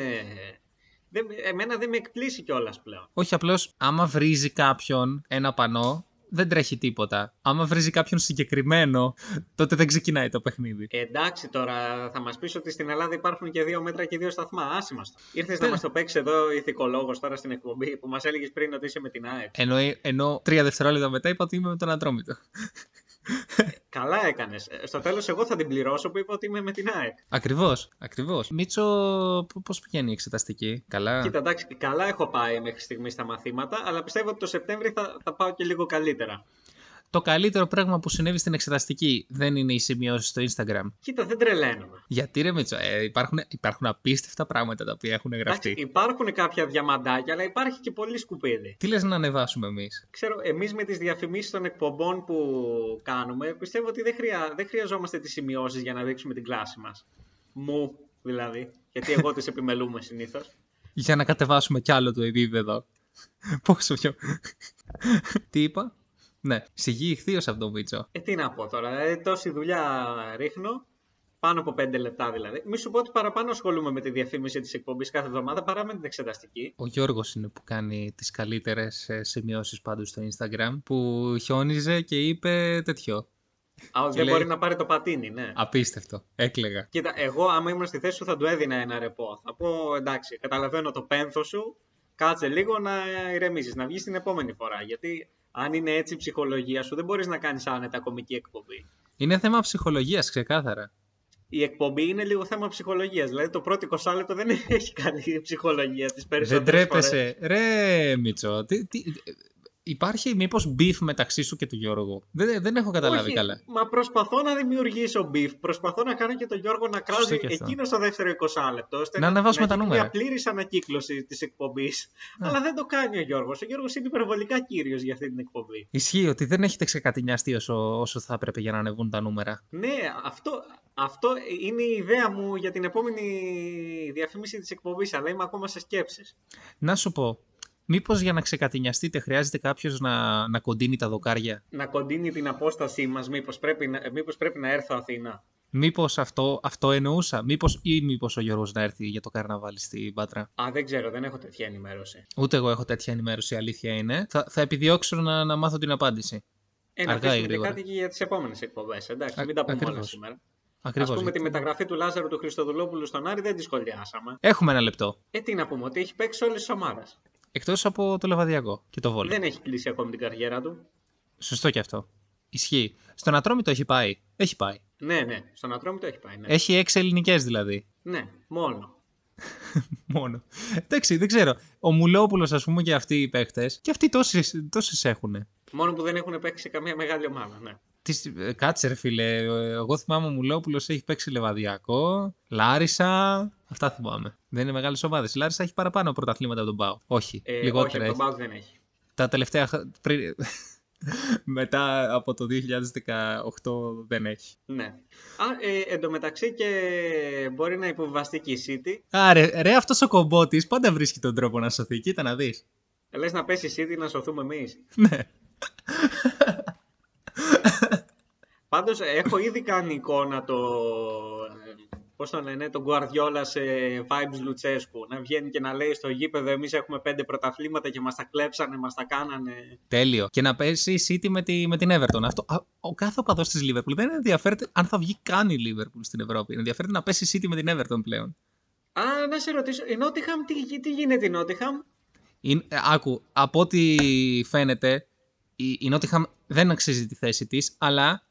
Δεν, εμένα δεν με εκπλήσει κιόλας πλέον. Όχι, απλώς άμα βρίζει κάποιον ένα πανό, δεν τρέχει τίποτα. Άμα βρίζει κάποιον συγκεκριμένο, τότε δεν ξεκινάει το παιχνίδι. Ε, εντάξει τώρα, θα μας πεις ότι στην Ελλάδα υπάρχουν και δύο μέτρα και δύο σταθμά. Άσε μας το. Ήρθες να Τέλος. μας το παίξεις εδώ ηθικολόγος τώρα στην εκπομπή που μας έλεγες πριν ότι είσαι με την ΑΕΚ. Ενώ, ενώ τρία δευτερόλεπτα μετά είπα ότι είμαι με τον Ατρόμητο. Καλά έκανες. Στο τέλος, εγώ θα την πληρώσω που είπα ότι είμαι με την ΑΕΚ. Ακριβώς, ακριβώς. Μίτσο, πώς πηγαίνει η εξεταστική, καλά; Κοίτα, εντάξει, καλά έχω πάει μέχρι στιγμής στα μαθήματα, αλλά πιστεύω ότι το Σεπτέμβρη θα, θα πάω και λίγο καλύτερα. Το καλύτερο πράγμα που συνέβη στην εξεταστική δεν είναι οι σημειώσεις στο Instagram. Κοίτα, δεν τρελαίνομαι. Γιατί ρε Μίτσο, ε, υπάρχουν, υπάρχουν απίστευτα πράγματα τα οποία έχουν γραφτεί. Εντάξει, υπάρχουν κάποια διαμαντάκια, αλλά υπάρχει και πολύ σκουπίδι. Τι λες να ανεβάσουμε εμείς; Ξέρω, εμείς με τις διαφημίσεις των εκπομπών που κάνουμε, πιστεύω ότι δεν, χρειά, δεν χρειαζόμαστε τις σημειώσεις για να δείξουμε την κλάση μας. Μου, δηλαδή. Γιατί εγώ τις επιμελούμε συνήθως. Για να κατεβάσουμε κι άλλο το επίπεδο. Πόσο πιο... Τι είπα; Ναι, σιγή ηχθείως από τον Μίτσο. Ε, τι να πω τώρα, ε, τόση δουλειά ρίχνω. Πάνω από 5 λεπτά δηλαδή. Μη σου πω ότι παραπάνω ασχολούμαι με τη διαφήμιση της εκπομπής κάθε εβδομάδα παρά με την εξεταστική. Ο Γιώργος είναι που κάνει τις καλύτερες ε, σημειώσεις πάντως στο Instagram που χιόνιζε και είπε τέτοιο. Α, δεν λέει- μπορεί να πάρει το πατίνι, ναι. Απίστευτο. Έκλεγα. Κοίτα, εγώ άμα ήμουν στη θέση σου θα του έδινα ένα ρεπό. Θα πω εντάξει, καταλαβαίνω το πένθος σου, κάτσε λίγο να ηρεμήσεις, να βγεις την επόμενη φορά. Γιατί αν είναι έτσι η ψυχολογία σου, δεν μπορείς να κάνεις άνετα κομική εκπομπή. Είναι θέμα ψυχολογίας ξεκάθαρα. Η εκπομπή είναι λίγο θέμα ψυχολογίας. Δηλαδή το πρώτο 20 λεπτό δεν έχει καλή ψυχολογία τις Δεν περισσότερε φορές. τρέπεσαι. Ρε Μίτσο, τι, τι, υπάρχει μήπως beef μεταξύ σου και του Γιώργου; Δεν, δεν έχω καταλάβει Όχι, καλά. Μα προσπαθώ να δημιουργήσω beef. Προσπαθώ να κάνω και τον Γιώργο να κράζει και αυτό. εκείνο στο δεύτερο 20 λεπτό. ώστε Να ανεβάσουμε τα γίνει νούμερα. Μια πλήρη ανακύκλωση της εκπομπής. Αλλά δεν το κάνει ο Γιώργος. Ο Γιώργος είναι υπερβολικά κύριος για αυτή την εκπομπή. Ισχύει ότι δεν έχετε ξεκατηνιαστεί όσο, όσο θα έπρεπε για να ανεβούν τα νούμερα. Ναι, αυτό, αυτό είναι η ιδέα μου για την επόμενη διαφήμιση της εκπομπής. Αλλά είμαι ακόμα σε σκέψεις. Να σου πω, μήπως για να ξεκατηνιαστείτε χρειάζεται κάποιος να, να κοντίνει τα δοκάρια; Να κοντίνει την απόστασή μας, μήπως πρέπει, να- μήπως πρέπει να έρθω Αθήνα; Μήπως αυτό, αυτό εννοούσα, μήπως ή μήπως ο Γιώργος να έρθει για το καρναβάλι στην Πάτρα. Α, δεν ξέρω, δεν έχω τέτοια ενημέρωση. Ούτε εγώ έχω τέτοια ενημέρωση, η αλήθεια είναι. Θα, θα επιδιώξω να, να μάθω την απάντηση. Ε, να Αργά ή αφήσουμε και γρήγορα. κάτι και για τις επόμενες εκπομπές. Εντάξει, Α- μην τα πούμε όλα ακριβώς. σήμερα. Ακριβώς. Α πούμε γιατί- τη μεταγραφή του Λάζαρου του Χριστοδουλόπουλου στον Άρη δεν τη σχολιάσαμε. Έχουμε ένα λεπτό. Ε, τι να πούμε, ότι έχει παίξει όλε τι ομάδε. Εκτός από το Λεβαδιακό και το Βόλιο. Δεν έχει κλείσει ακόμη την καριέρα του. Σωστό και αυτό. Ισχύει. Στον Ατρόμητο έχει πάει. Έχει πάει. Ναι, ναι, στον Ατρόμητο έχει πάει. Ναι, Έχει έξι ελληνικές δηλαδή. ναι μόνο. Μόνο. Εντάξει, δεν ξέρω. Ο Μουλόπουλος, ας πούμε, και αυτοί οι παίχτες, και αυτοί τόσες, τόσες έχουν. Μόνο που δεν έχουν παίξει σε καμία μεγάλη ομάδα. Ναι. Τις, ε, κάτσε ρε φίλε, ε, εγώ θυμάμαι ο Μουλόπουλος έχει παίξει Λεβαδιακό, Λάρισα, αυτά θυμάμαι. Δεν είναι μεγάλες ομάδες. Η Λάρισα έχει παραπάνω πρωταθλήματα από τον Πάο. Όχι, Ε, λιγότερα όχι, έχει. τον Μπάουκ δεν έχει. Τα τελευταία, χ- πριν, μετά από το 2018 δεν έχει. Ναι. Α, ε, εντωμεταξύ και μπορεί να υποβιβαστεί και η City. Άρε, ρε αυτός ο κομπότης πάντα βρίσκει τον τρόπο να σωθεί. Κοίτα να δεις. Λες να πέσει η City να σωθούμε εμείς. Ναι. Πάντως έχω ήδη κάνει εικόνα το... Πώς το λένε, τον Guardiola σε vibes Λουτσέσκου. Να βγαίνει και να λέει στο γήπεδο εμείς έχουμε πέντε πρωταθλήματα και μας τα κλέψανε, μας τα κάνανε. Τέλειο. Και να πέσει η City με, τη, με την Everton. Αυτό, α, ο κάθε οπαδός της Liverpool δεν ενδιαφέρεται αν θα βγει καν η Liverpool στην Ευρώπη. Ενδιαφέρεται να πέσει η City με την Everton πλέον. Α, να σε ρωτήσω, η Νότιχαμ, τι, τι γίνεται η Νότιχαμ. Είναι, ε, άκου, από ό,τι φαίνεται, η, η Nottingham δεν αξίζει τη θέση της, αλλά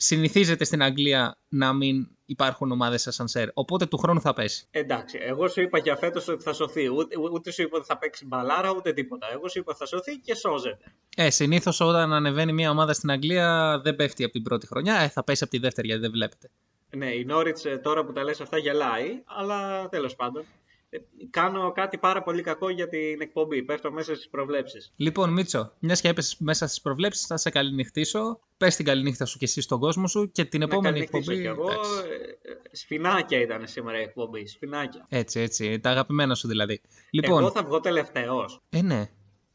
συνηθίζεται στην Αγγλία να μην υπάρχουν ομάδες ασανσέρ. Οπότε του χρόνου θα πέσει. Εντάξει, εγώ σου είπα για φέτος ότι θα σωθεί. Ούτε, ούτε σου είπα ότι θα παίξει μπαλάρα, ούτε τίποτα. Εγώ σου είπα ότι θα σωθεί και σώζεται. Ε, συνήθως όταν ανεβαίνει μια ομάδα στην Αγγλία δεν πέφτει από την πρώτη χρονιά, ε, θα πέσει από τη δεύτερη γιατί δεν βλέπετε. Ναι, η Νόριτς ε, τώρα που τα λες αυτά γελάει, αλλά τέλος πάντων. Ε, κάνω κάτι πάρα πολύ κακό για την εκπομπή. Πέφτω μέσα στις προβλέψεις. Λοιπόν, Μίτσο, μιας και έπεσες μέσα στις προβλέψεις, θα σε καληνυχτήσω. Πες την καληνύχτα σου και εσύ στον κόσμο σου και την Να επόμενη καληνυχτήσω εκπομπή. κι εγώ. εντάξει. ε, ε, Σφινάκια ήταν σήμερα η εκπομπή. Σφινάκια. Έτσι, έτσι. Τα αγαπημένα σου δηλαδή. Λοιπόν, Εγώ θα βγω τελευταίος. ε, ναι.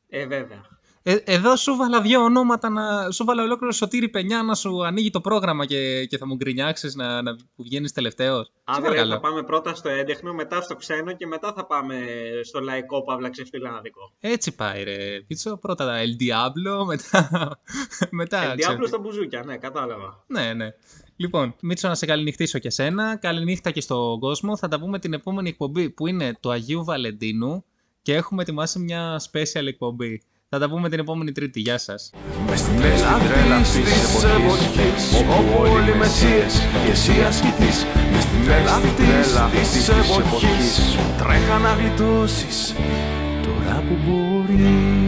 Ε, βέβαια. Ε, εδώ σου βάλα δύο ονόματα, να, σου βάλα ολόκληρο σωτήρι πενιά να σου ανοίγει το πρόγραμμα και, και θα μου γκρινιάξεις να, να, που βγαίνεις τελευταίος. Αν δηλαδή θα πάμε πρώτα στο έντεχνο, μετά στο ξένο και μετά θα πάμε στο λαϊκό παύλα ξεφτιλάδικο. Έτσι πάει, ρε. Πίτσο, πρώτα El Diablo, μετά. μετά El ξέρω Diablo τι. στα μπουζούκια, ναι, κατάλαβα. Ναι, ναι. Λοιπόν, Μίτσο, να σε καληνυχτήσω και σένα. Καληνύχτα και στον κόσμο. Θα τα πούμε την επόμενη εκπομπή που είναι του Αγίου Βαλεντίνου και έχουμε ετοιμάσει μια special εκπομπή. Θα τα πούμε την επόμενη Τρίτη. Γεια σας. Μες στην τρέλα αυτής της εποχής Όπου όλοι οι μεσίες και εσύ ασκητής. Μες στην τρέλα αυτής της εποχής Τρέχα να γλιτώσεις Τώρα που μπορείς